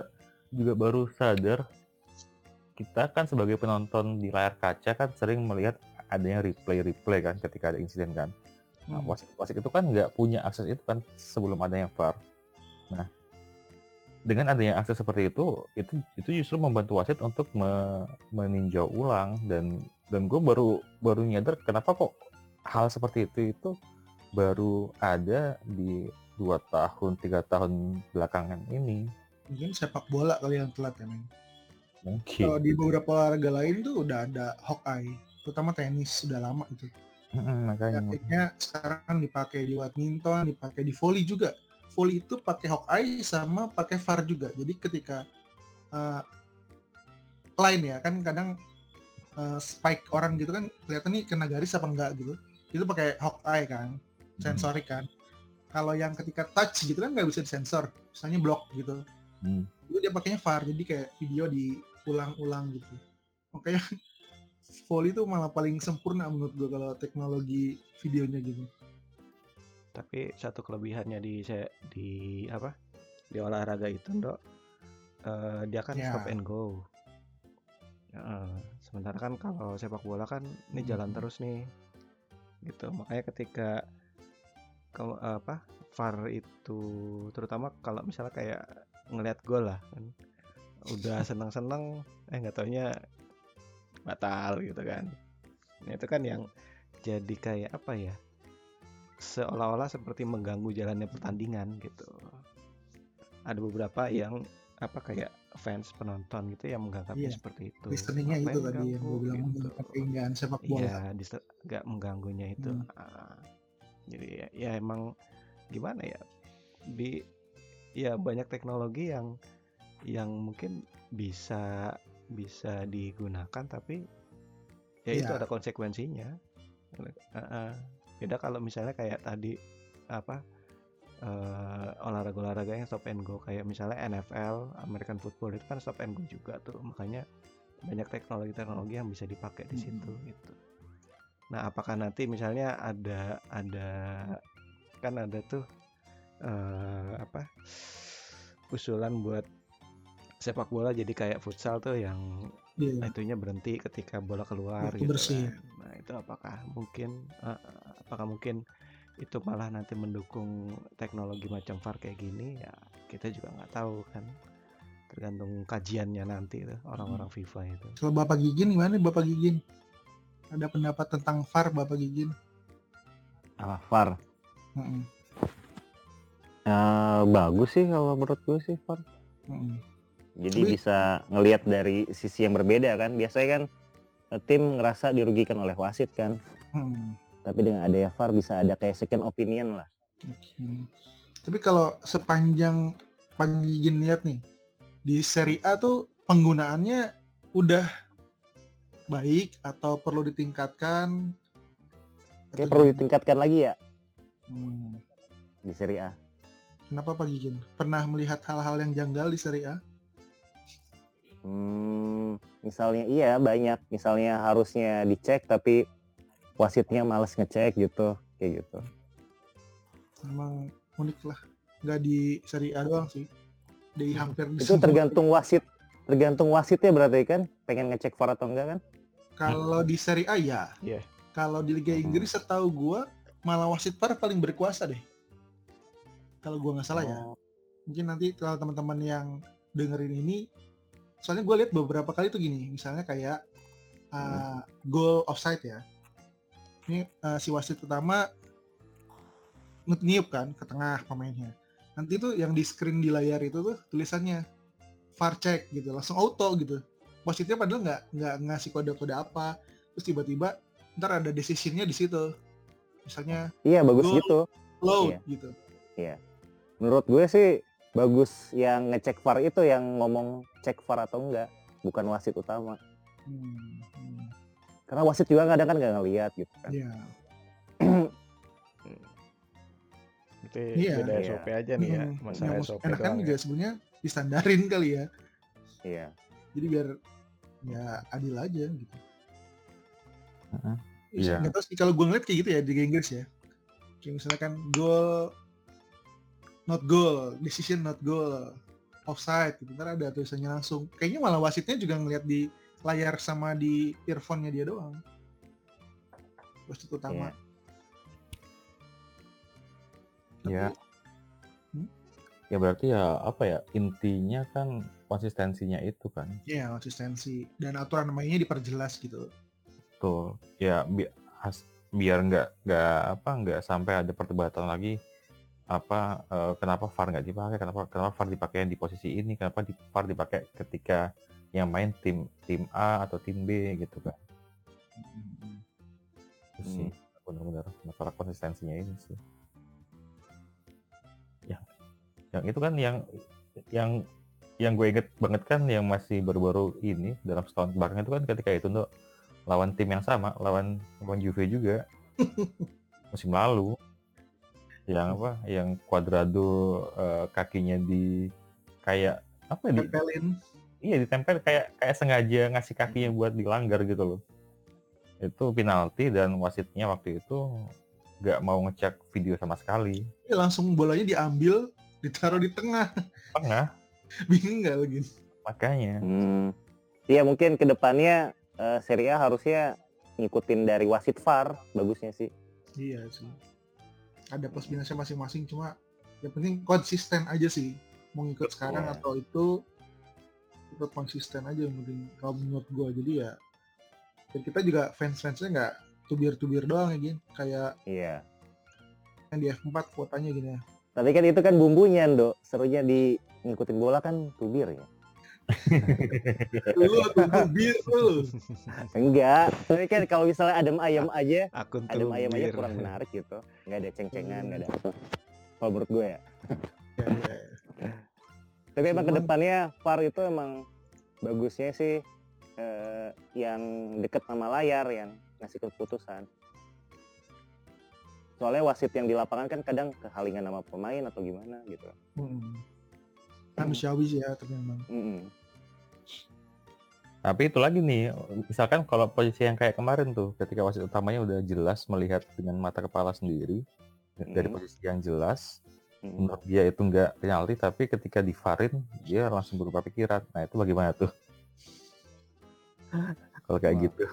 juga baru sadar kita kan sebagai penonton di layar kaca kan sering melihat adanya replay-replay kan ketika ada insiden kan. Nah, Hmm. wasit, wasit itu kan nggak punya akses itu kan sebelum adanya VAR. Nah, dengan adanya akses seperti itu, itu itu justru membantu wasit untuk me- meninjau ulang dan dan gue baru baru nyadar kenapa kok hal seperti itu itu baru ada di dua tahun tiga tahun belakangan ini mungkin sepak bola kali yang telat ya men. Kalau mungkin di beberapa olahraga lain tuh udah ada Hawkeye, terutama tenis sudah lama itu. Mm-mm, makanya Praktiknya sekarang dipakai di badminton, dipakai di volley juga. Volley itu pakai Hawkeye sama pakai VAR juga. Jadi ketika eh, line ya kan kadang eh, spike orang gitu kan kelihatan nih kena garis apa enggak gitu. Itu pakai Hawkeye kan, sensorik kan. Kalau yang ketika touch gitu kan nggak bisa disensor, misalnya block gitu. Hmm. itu dia pakainya VAR jadi kayak video diulang-ulang gitu makanya volley itu malah paling sempurna menurut gue kalau teknologi videonya gitu Tapi satu kelebihannya di di apa? Di olahraga itu, Dok. eh, dia kan Ya. stop and go. Heeh. sementara kan kalau sepak bola kan ini jalan Hmm. terus nih. Gitu. Makanya ketika kalau apa? VAR itu terutama kalau misalnya kayak ngelihat gol lah kan. Udah seneng-seneng eh nggak taunya batal gitu kan. Nah, itu kan yang jadi kayak apa ya? Seolah-olah seperti mengganggu jalannya pertandingan gitu. Ada beberapa yang apa kayak fans penonton gitu yang menganggapnya Iya. seperti itu. listeningnya itu tadi yang gue bilang gitu. sepak bola Iya, nggak mengganggunya itu. Hmm. Ah, jadi ya, ya emang gimana ya? Di ya banyak teknologi yang yang mungkin bisa bisa digunakan tapi ya itu Iya. ada konsekuensinya. Ah, ah. Beda kalau misalnya kayak tadi apa eh, olahraga-olahraga yang stop and go kayak misalnya NFL, American football itu kan stop and go juga tuh. Makanya banyak teknologi-teknologi yang bisa dipakai di situ Mm-mm. gitu. Nah, apakah nanti misalnya ada ada kan ada tuh eh, apa usulan buat sepak bola jadi kayak futsal tuh yang Iya. itunya berhenti ketika bola keluar Waktu gitu bersih. kan. Nah, itu apakah mungkin eh, apakah mungkin itu malah nanti mendukung teknologi macam VAR kayak gini ya kita juga nggak tahu kan tergantung kajiannya nanti tuh orang-orang Hmm. FIFA itu kalau bapak Gigin gimana bapak Gigin ada pendapat tentang VAR bapak Gigin Ah, VAR. Mm-mm. Eh, bagus sih kalau menurut gue sih VAR. Mm-mm. Jadi Tapi- bisa ngelihat dari sisi yang berbeda kan. Biasanya kan eh, tim ngerasa dirugikan oleh wasit kan. Mm. Tapi dengan adanya VAR bisa ada kayak second opinion lah. Oke. Tapi kalau sepanjang pagi lihat nih di Serie A tuh penggunaannya udah baik atau perlu ditingkatkan? Kayak Atau perlu ditingkatkan lagi ya Hmm, di Serie A. Kenapa Pak Gigin? Pernah melihat hal-hal yang janggal di Serie A? Hmm, misalnya iya banyak. Misalnya harusnya dicek tapi wasitnya males ngecek gitu, kayak gitu. Memang unik lah. Nggak di Serie A doang sih. Di hampir di Itu semua- tergantung wasit, tergantung wasitnya berarti kan, pengen ngecek VAR atau enggak kan? Kalau di Serie A ya. Iya. Kalau di Liga Inggris setahu gua malah wasit VAR paling berkuasa deh. Kalau gua nggak salah ya. Oh, Mungkin nanti kalau teman-teman yang dengerin ini, soalnya gue lihat beberapa kali tuh gini, misalnya kayak uh, goal offside ya. Ini uh, si wasit nut- niup kan ke tengah pemainnya. Nanti tuh yang di screen di layar itu tuh tulisannya VAR check gitu, langsung auto gitu. Wasitnya padahal nggak nggak ngasih kode-kode apa, terus tiba-tiba ntar ada decisionnya di situ. Misalnya Iya bagus gitu. load Iya. gitu. Menurut gue sih bagus yang ngecek VAR itu yang ngomong cek VAR atau enggak, bukan wasit utama. Hmm, hmm, Karena wasit juga kadang kan nggak ngeliat gitu kan. Iya. Itu Iya. beda Iya. SOP aja nih ya, Hmm, masalah ya, maksud- SOP enak kan juga ya. sebenarnya distandarin kali ya. Iya. Jadi biar ya adil aja gitu. Heeh. Iya. Iya. Nggak tahu sih kalau gue ngeliat kayak gitu ya di Inggris ya. Kayak misalnya kan goal not goal, decision not goal, offside gitu. Ntar ada tulisannya langsung. Kayaknya malah wasitnya juga ngeliat di layar sama di earphone-nya dia doang. Wasit utama. Tapi- Ya. Hmm? Ya berarti ya apa ya intinya kan konsistensinya itu kan. Iya, konsistensi dan aturan mainnya diperjelas gitu. Tuh ya bi has- biar nggak nggak apa nggak sampai ada perdebatan lagi apa eh, kenapa VAR nggak dipakai kenapa kenapa VAR dipakai di posisi ini kenapa di, VAR dipakai ketika yang main tim tim A atau tim B gitu kan Itu sih benar-benar masalah konsistensinya ini sih. Ya yang itu kan yang yang yang gue inget banget kan yang masih baru-baru ini dalam setahun belakang itu kan ketika itu untuk lawan tim yang sama lawan lawan Juve juga. Musim lalu. Yang apa? Yang Cuadrado eh, kakinya di kayak apa ya. Iya ditempel kayak kayak sengaja ngasih kakinya buat dilanggar gitu loh itu penalti dan wasitnya waktu itu nggak mau ngecek video sama sekali Ya, langsung bolanya diambil, ditaruh di tengah. tengah Bingung nggak lagi? makanya Hmm. Iya mungkin ke depannya eh, Serie A harusnya ngikutin dari wasit VAR bagusnya sih. Iya sih. Ada plus minusnya masing-masing, cuma yang penting konsisten aja sih. Mau ngikut sekarang Iya. atau itu ikut konsisten aja yang penting kalau menurut gua jadi ya dan kita juga fans-fansnya nggak tubir-tubir doang ya gin kayak Iya. yang di F4 kuotanya gini ya Tapi kan itu kan bumbunya, Dok. Serunya di ngikutin bola kan tubir ya. lu tuh tubir lu Enggak. Tapi kan kalau misalnya adem ayam aja, Akun adem ayam aja kurang menarik gitu. Nggak ada ceng-cengan, nggak ada apa. Kalau menurut gue ya. ya, ya, ya. Tapi emang Cuman- ke depannya VAR itu emang bagusnya sih eh, yang deket sama layar yang ngasih keputusan. Soalnya wasit yang di lapangan kan kadang kehalingan sama pemain atau gimana gitu. Hmm. manusiawi sih ya tapi memang Mm-mm. Tapi itu lagi nih, misalkan kalau posisi yang kayak kemarin tuh, ketika wasit utamanya udah jelas melihat dengan mata kepala sendiri dari Hmm. posisi yang jelas. Menurut dia itu nggak penalti, tapi ketika divarin dia langsung berubah pikiran. Nah itu bagaimana tuh? Kalau kayak gitu.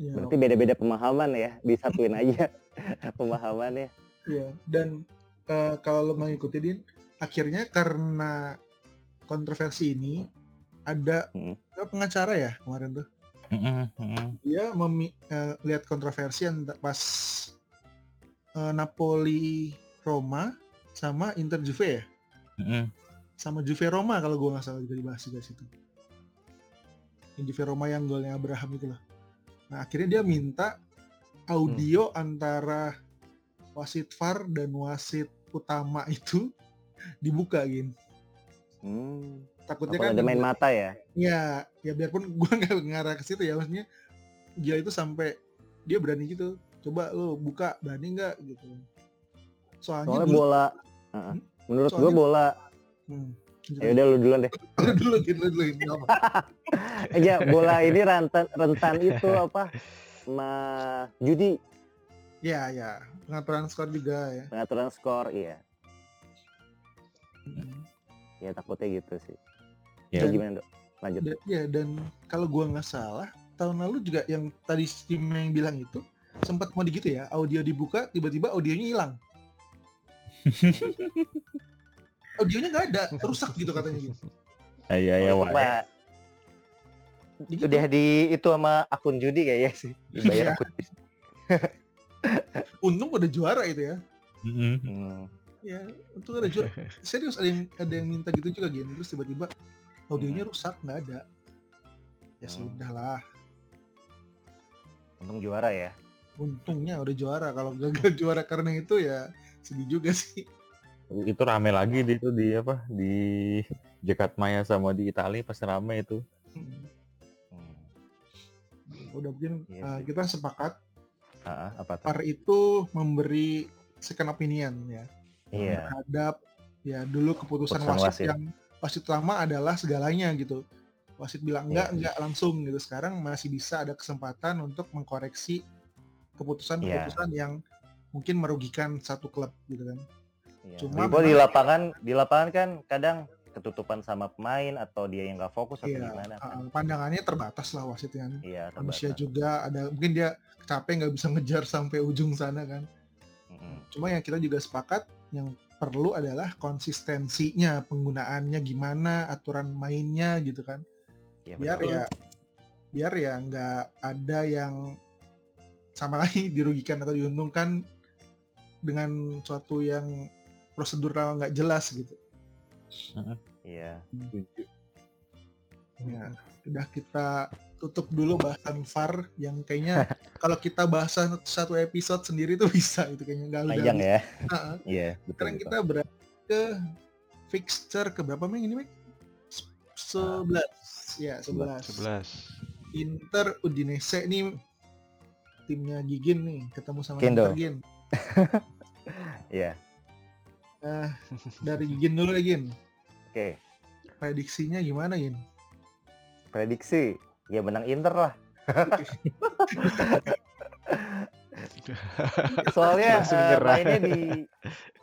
ya, Berarti beda-beda pemahaman ya, disatuin aja pemahamannya. Iya, dan eh, kalau lo mengikuti Din, akhirnya karena kontroversi ini ada Hmm. pengacara ya kemarin tuh. Dia memi- eh, lihat kontroversi yang pas eh, Napoli Roma sama Inter Juve ya, Mm-mm. sama Juve Roma kalau gua nggak salah juga dibahas juga situ. Yang Juve Roma yang golnya Abraham itu lah. Nah akhirnya dia minta audio antara wasit VAR dan wasit utama itu dibuka gin Hmm. Takutnya Takut kan ada main juga- mata ya. Ya, ya biarpun gua nggak ngarah ke situ ya maksudnya gila itu sampai dia berani gitu. Coba lu buka berani nggak gitu. Soalnya, Soalnya dulu, bola. Hmm? Menurut gua Soalnya- bola. Hmm. Ya udah lu duluan deh. Lu dulu lu dulu nggak apa. Eh, ya bola ini rentan rentan itu apa? Ma judi Ya, ya. Pengaturan skor juga ya. pengaturan skor iya. Hmm. Ya takutnya gitu sih. Ya. Gimana, Dok? Lanjut. Da- ya dan kalau gua nggak salah tahun lalu juga yang tadi Steam yang bilang itu sempat mau gitu ya audio dibuka tiba-tiba audionya hilang audionya nggak ada rusak gitu katanya gitu Ah, Iya iya Oh, wah. Gitu. udah di itu sama akun judi kayaknya sih. Dibayar Iya. akun. untung udah juara itu ya. Hmm. ya untung ada juara serius ada yang ada yang minta gitu juga gitu terus tiba-tiba audionya rusak nggak ada ya Hmm. sudahlah Untung juara ya. untungnya udah juara kalau gagal juara karena itu ya sedih juga sih Itu rame lagi di itu di apa di Jakarta Maya sama di Italia pas rame itu. Hmm. Udah mungkin Iya uh, kita sepakat apa tuh? VAR itu memberi second opinion ya Iya. terhadap ya dulu keputusan wasit wasit. yang wasit lama adalah segalanya gitu. Wasit bilang enggak, Iya. enggak langsung gitu. Sekarang masih bisa ada kesempatan untuk mengkoreksi keputusan-keputusan Iya. yang mungkin merugikan satu klub gitu kan. Iya. Cuma Lagipun di lapangan, di lapangan kan kadang ketutupan sama pemain atau dia yang nggak fokus atau Iya, gimana kan. pandangannya terbatas lah wasit kan. Iya, Manusia terbatas. juga ada mungkin dia capek nggak bisa ngejar sampai ujung sana kan. Mm-mm. Cuma yang kita juga sepakat yang perlu adalah konsistensinya penggunaannya gimana, aturan mainnya gitu kan. Iya, biar betul. ya biar ya nggak ada yang sama lagi dirugikan atau diuntungkan dengan suatu yang prosedural nggak jelas gitu. Iya. Ya, udah kita tutup dulu bahasan VAR yang kayaknya kalau kita bahas satu episode sendiri tuh bisa itu kayaknya nggak udah. Panjang ya. Iya, betul. sekarang betul. kita beralih ke fixture ke berapa Ming ini Ming? Sebelas. Ya, sebelas. 11 Inter Udinese nih timnya Gigin nih ketemu sama Kendo. Inter Gin. Iya. Eh, dari Gigin dulu ya Gin. Oke. Prediksinya gimana Gin? Prediksi. Ya menang Inter lah. Soalnya mainnya di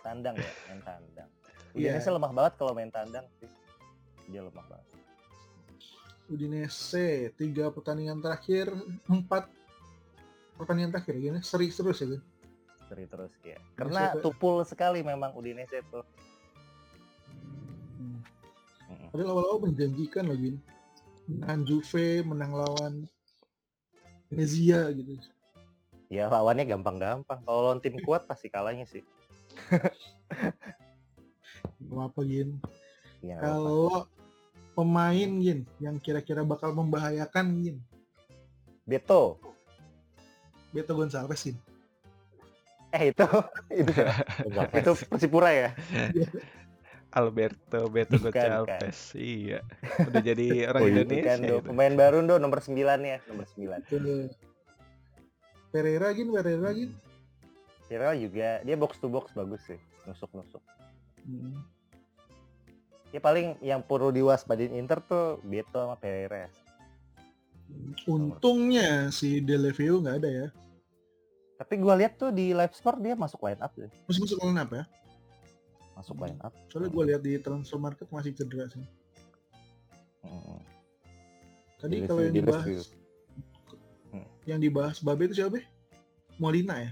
tandang ya, main tandang. Iya. Indonesia lemah banget kalau main tandang sih. Dia lemah banget. Udinese tiga pertandingan terakhir empat pertandingan terakhir gini seri terus ya Gin. Seri terus ya. Karena tupul sekali memang Udinese tuh. Hmm. Padahal awal-awal menjanjikan loh Gin. Menang Juve, menang lawan Venezia gitu. Ya lawannya gampang-gampang. Kalau lawan tim kuat pasti kalahnya sih. Gak apa Gin. Ya. Kalau pemain Gin yang kira-kira bakal membahayakan Gin. Beto. Beto Gonçalves Gin. Eh itu itu itu Persipura ya. Alberto Beto Bukan, Gonçalves iya udah jadi orang Oh. Indonesia Bukan do, itu. pemain baru do nomor 9 ya, nomor 9. Ke Pereira Gin, Pereira Gin. Kira juga dia box to box bagus sih, nusuk-nusuk. Hmm. Ya paling yang perlu diwaspadin Inter tuh Beto sama Pereira. Untungnya si Delevio nggak ada ya. Tapi gua lihat tuh di live score dia masuk line up deh. Masih masuk line up ya. Masuk line up. Soalnya gue lihat di transfer market masih cedera sih. Mm-mm. Tadi Di kalau yang dibahas. Hmm. yang dibahas Babe itu siapa? Molina ya?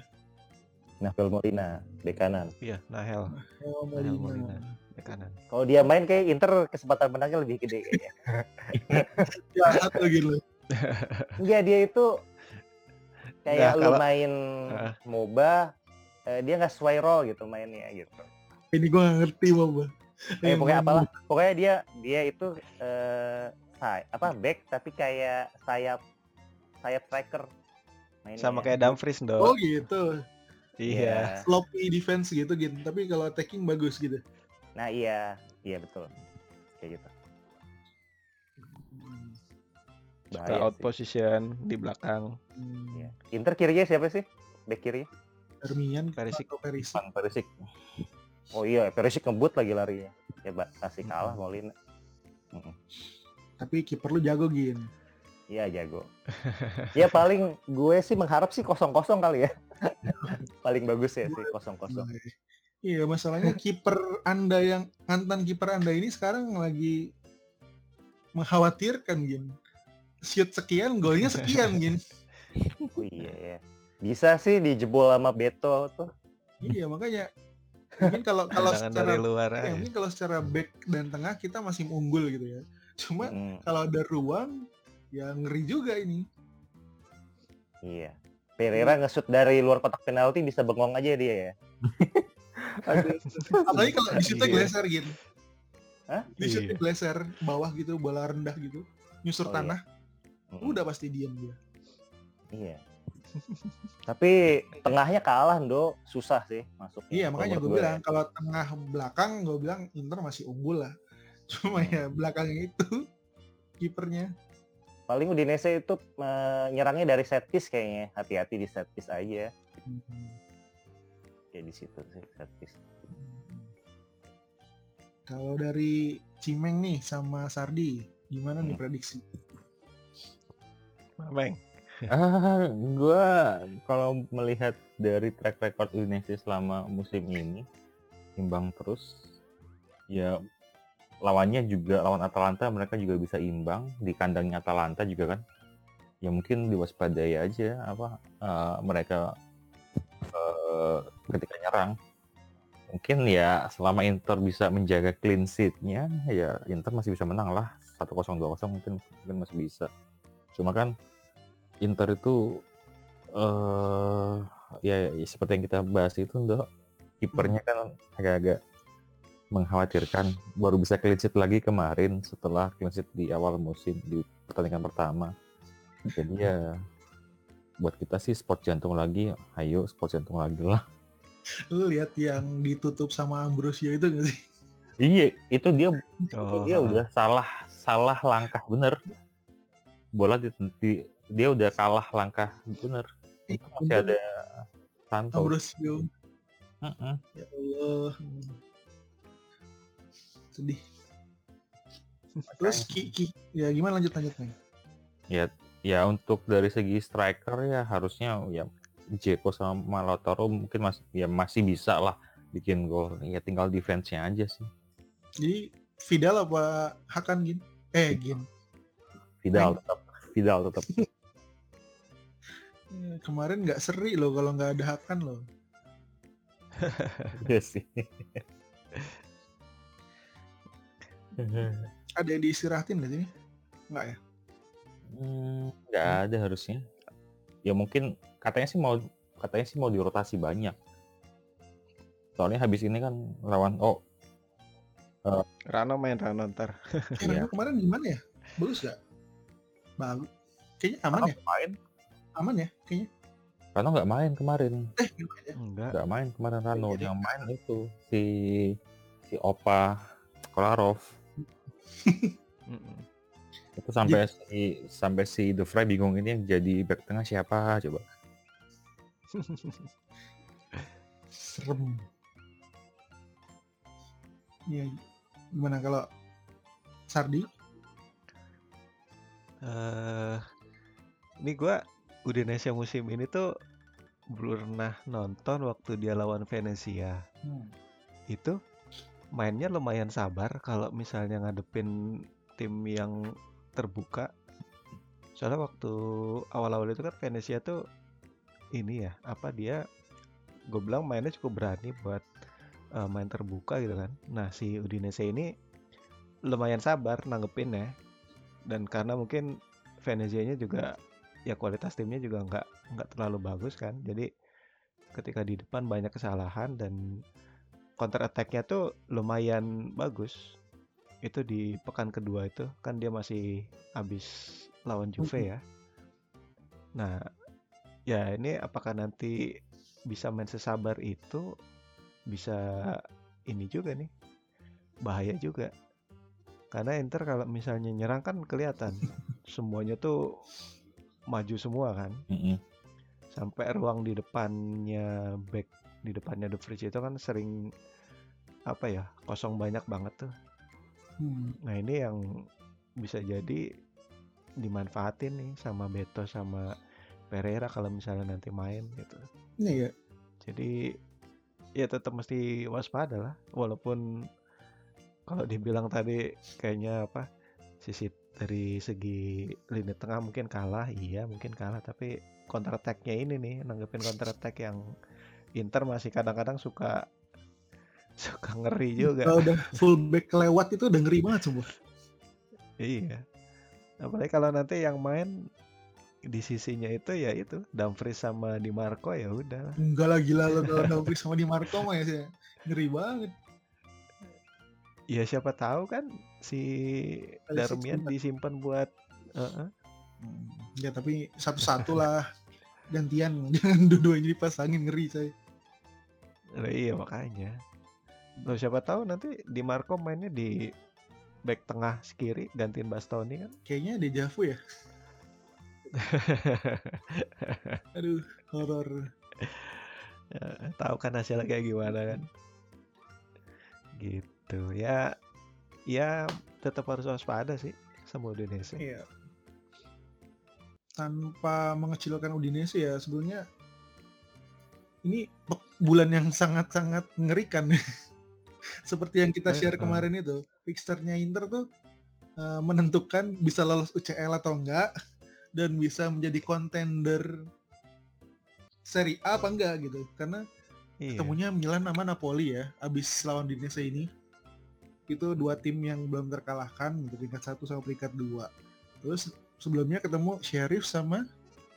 Nafel Molina, bek kanan. iya Nahel Nahel Molina. Molina bek kanan Kalau dia main kayak Inter kesempatan menangnya lebih gede kayaknya. Jahat lagi lu. Enggak dia itu kayak Nggak, lu kalau- main Heeh. MOBA eh, dia nggak sesuai role gitu mainnya gitu. Ini gue gak ngerti Boba. Eh pokoknya apalah, pokoknya dia dia itu eh say, apa back tapi kayak sayap sayap striker. Mainnya. sama kayak Dumfries dong Oh gitu. iya Sloppy defense gitu gitu. Tapi kalau attacking bagus gitu. Nah iya, iya betul. kayak gitu. Bahaya out sih. position di belakang. Hmm. Iya. Inter kirinya siapa sih? Back kiri? Darmian Perisic. atau Perisic. Van Perisic. Oh iya, Perisic ngebut lagi larinya. Ya, Mbak, kasih kalah Molina. Mm-mm. Tapi kiper lu jago gin. Iya jago. ya paling gue sih mengharap sih kosong-kosong kali ya. paling bagus ya sih kosong-kosong. Iya masalahnya kiper anda yang mantan kiper anda ini sekarang lagi mengkhawatirkan gin. Shoot sekian, golnya sekian gin. Oh iya ya. Bisa sih dijebol sama Beto tuh. Iya makanya mungkin kalau kalau secara dari luar ya, mungkin kalau secara back dan tengah kita masih unggul gitu ya. Cuma Mm, kalau ada ruang ya ngeri juga ini. iya. Pereira nge-shoot dari luar kotak penalti bisa bengong aja dia ya. Apalagi kalau di shootnya Iya. geleser gitu. Hah? Di shootnya Iya. geleser bawah gitu, bola rendah gitu. Nyusur Oh, iya. Tanah, Mm, udah pasti diam dia. Iya. Tapi tengahnya kalah, Do. Susah sih masuk. Iya makanya gue ya. bilang kalau tengah belakang gue bilang Inter masih unggul lah. Cuma ya belakangnya itu kipernya. Paling Udinese itu eh, nyerangnya dari set piece kayaknya. Hati-hati di set piece aja. Kayak di situ sih set piece. Kalau dari Cimeng nih sama Sardi, gimana nih Hmm. prediksi? Bang. Ah, gua kalau melihat dari track record Udinese selama musim ini imbang terus. Ya lawannya juga lawan Atalanta mereka juga bisa imbang di kandangnya Atalanta juga kan. Ya mungkin diwaspadai aja apa eh, mereka eh, ketika nyerang. Mungkin ya selama Inter bisa menjaga clean sheet-nya ya Inter masih bisa menang lah 1-0 2-0 mungkin mungkin masih bisa. Cuma kan Inter itu eh ya, ya seperti yang kita bahas itu Ndok kipernya kan agak-agak mengkhawatirkan. Baru bisa clean sheet lagi kemarin setelah clean sheet di awal musim di pertandingan pertama. Jadi ya buat kita sih sport jantung lagi ayo sport jantung lagi lah. Lu lihat yang ditutup sama Ambrosio itu gak sih? iya itu dia Oh, dia udah salah salah langkah bener. Bola di, di- dia udah kalah langkah bener itu masih ada Santos Ambrosio. Mm-mm. Ya Allah. Sedih. Terus Ki, Ki, ya gimana lanjut lanjut nih? ya ya untuk dari segi striker ya harusnya ya Jeko sama Lautaro mungkin masih ya masih bisa lah bikin gol ya tinggal defense-nya aja sih Jadi Vidal apa Hakan Gin? Eh Gin. Vidal tetap Vidal tetap Eh, Kemarin nggak seri loh kalau nggak ada Hakan loh. Iya sih Ada yang diistirahatin nggak sih? Nggak ya? Hmm, nggak ada harusnya ya mungkin katanya sih mau katanya sih mau dirotasi banyak soalnya habis ini kan lawan oh Rano main Rano ntar. Eh, Iya. Rano kemarin gimana ya? Bagus nggak? Bagus. Kayaknya aman ya? main Aman ya? Kayaknya. Rano nggak main kemarin Eh, gimana ya? Enggak. nggak main kemarin Rano Iya. yang main itu si si Opa Kolarov itu sampai si sampai si The Fry bingung ini yang jadi back tengah siapa coba Serem. Iya. Gimana kalau Sardi? eh ini gua Udinese musim ini tuh pernah nonton waktu dia lawan Venezia. Hmm. Itu mainnya lumayan sabar kalau misalnya ngadepin tim yang terbuka. Soalnya waktu awal-awal itu kan Venezia tuh ini ya, apa dia gue bilang mainnya cukup berani buat eh, main terbuka gitu kan. Nah, si Udinese ini lumayan sabar nanggepinnya dan karena mungkin Venezia-nya juga ya kualitas timnya juga nggak nggak terlalu bagus kan. Jadi ketika di depan banyak kesalahan dan counter attack-nya tuh lumayan bagus itu di pekan kedua itu kan dia masih habis lawan Juve ya. Nah ya ini apakah nanti bisa main sesabar itu bisa ini juga nih bahaya juga. Karena Inter kalau misalnya nyerang kan kelihatan semuanya tuh maju semua kan. Mm-mm. Sampai ruang di depannya back di depannya The Fridge itu kan sering apa ya kosong banyak banget tuh. Hmm. Nah ini yang bisa jadi dimanfaatin nih sama Beto sama Pereira kalau misalnya nanti main gitu. Ini ya. Jadi ya tetap mesti waspada lah walaupun kalau dibilang tadi kayaknya apa sisi dari segi lini tengah mungkin kalah iya mungkin kalah tapi counter attack-nya ini nih nanggepin counter attack yang Inter masih kadang-kadang suka suka ngeri juga Kalau udah full back kelewat itu udah ngeri banget semua. iya apalagi kalau nanti yang main di sisinya itu ya itu Dumfries sama Di Marco ya udah Enggak lah gila lo kalau Dumfries sama Di Marco mah ya. Ngeri banget. Ya siapa tahu kan si Alexis Darmian disimpan buat Heeh. Hmm, Ya tapi satu-satu lah gantian jangan dua-duanya dipasangin ngeri saya. Nah, iya makanya. Loh siapa tahu nanti Di Marco mainnya di back tengah kiri gantiin Bastoni kan. Kayaknya deja vu ya. Aduh, horor. Ya, tahu kan hasilnya kayak gimana kan. Gitu. Ya ya tetap harus waspada sih sama Udinese. Iya. Tanpa mengecilkan Udinese ya sebelumnya ini bulan yang sangat-sangat mengerikan. Seperti yang kita share kemarin itu, fixturnya Inter tuh eh, menentukan bisa lolos UCL atau enggak dan bisa menjadi kontender Serie A apa enggak gitu. Karena Iya. ketemunya Milan sama Napoli ya abis lawan Udinese ini itu dua tim yang belum terkalahkan gitu, peringkat satu sama peringkat dua terus sebelumnya ketemu Sheriff sama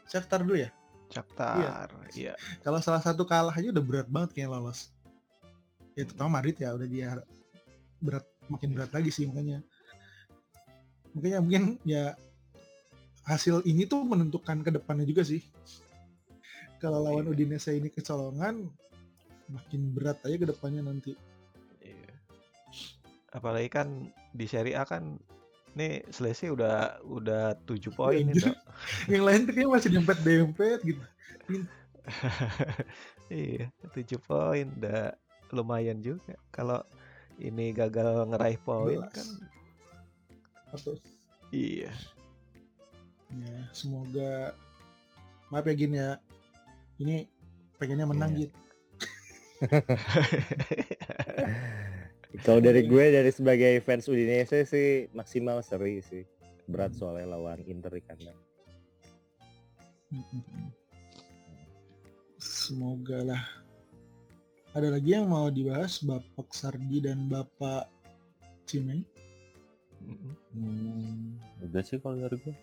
Shakhtar dulu ya Shakhtar. Iya. kalau salah satu kalah aja udah berat banget kayaknya lolos ya terutama Madrid ya udah dia berat makin berat lagi sih makanya makanya mungkin ya hasil ini tuh menentukan ke depannya juga sih kalau lawan Iya. Udinese ini kecolongan makin berat aja ke depannya nanti Iya. Apalagi kan di Serie A kan nih selisih udah udah 7 poin Anjir. itu. yang lain tuh masih dempet-dempet gitu iya, 7 poin udah lumayan juga. Kalau ini gagal ngeraih poin kan atau iya. ya semoga maaf ya Gin ya ini pengennya menang Iya. gitu Kalau dari gue dari sebagai fans Udinese sih maksimal seri sih. Berat soalnya lawan Inter di kandang. semoga lah. Ada lagi yang mau dibahas? Bapak Sardi dan Bapak Cimeng? Hmm, udah sih kalau dari gue.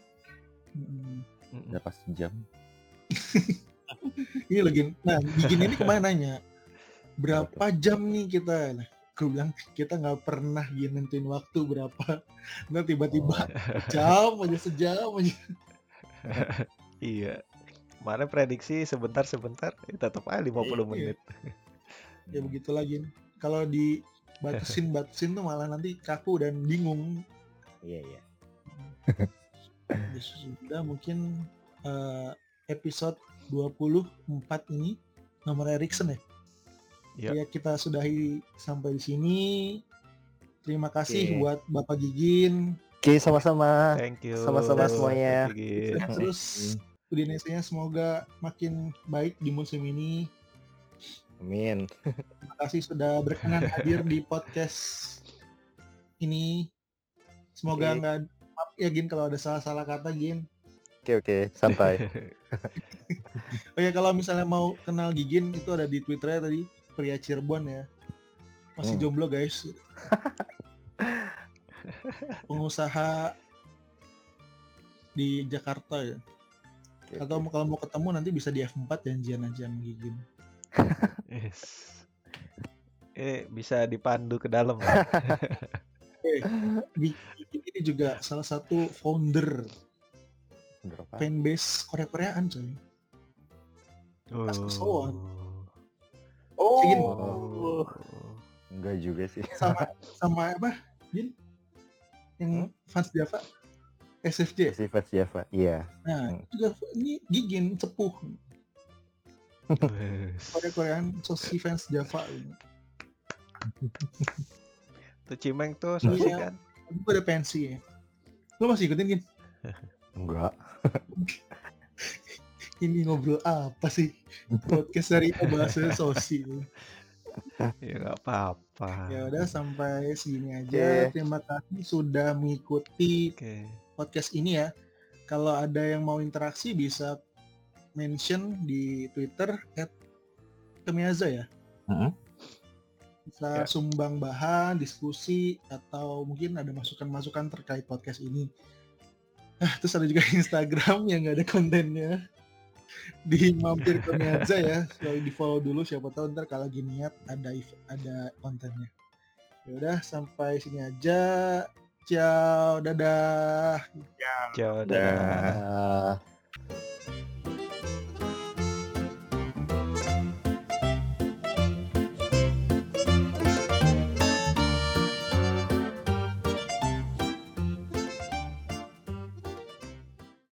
Mm-mm. udah pas jam. Ini lagi nah Gigin ini ke mana nanya? Berapa jam nih kita? Nah gue bilang kita nggak pernah gini nentuin waktu berapa nggak tiba-tiba jam aja sejam aja Iya. Kemarin prediksi sebentar-sebentar ya tetap aja 50 Iya. menit. ya begitu lagi kalau dibatasin batasin tuh malah nanti kaku dan bingung Iya iya. Ya sudah mungkin eh, episode 24 ini nomor Erikson ya Ya. ya kita sudahi sampai di sini terima kasih Oke. buat Bapak Gigin Oke sama-sama. Thank you. Sama-sama semuanya. Dan terus Udinese-nya semoga makin baik di musim ini Amin. terima kasih sudah berkenan hadir di podcast ini semoga nggak maaf ya Gin kalau ada salah-salah kata Gin Oke oke santai. Oh ya kalau misalnya mau kenal Gigin itu ada di Twitternya tadi pria Cirebon ya. Masih Hmm. jomblo guys. Pengusaha di Jakarta ya. Atau kalau mau ketemu nanti bisa di F4 janjian aja sama. Yes. Eh bisa dipandu ke dalam. ya? Gigin ini juga salah satu founder Berapa? fanbase Korea-Koreaan coy. Pas kesoan. Oh. Gigin Oh. Enggak juga sih. sama sama apa? Gin? yang fans Java SFJ Si Fans Java. Iya. nah Hmm. juga ini Gigin sepuh. Korea Koreaan sosi fans Java ini. Tuh Cimeng tuh sosi Iya. kan. Gue udah pensi ya. Lo masih ikutin Gin? Enggak. Ini ngobrol apa sih? Podcast dari bahasa sosi. Ya nggak apa-apa. Ya udah sampai sini aja. Oke. Terima kasih sudah mengikuti Oke. podcast ini ya. Kalau ada yang mau interaksi bisa mention di Twitter @kemiaza ya. Mm-mm. Bisa Ya. sumbang bahan, diskusi atau mungkin ada masukan-masukan terkait podcast ini. Ah, terus ada juga Instagram yang nggak ada kontennya. Di mampir ke Miaza ya, selalu di follow dulu siapa tahu ntar kalau lagi niat ada ada kontennya. Ya udah sampai sini aja. Ciao, dadah. Ciao, dadah. Dah.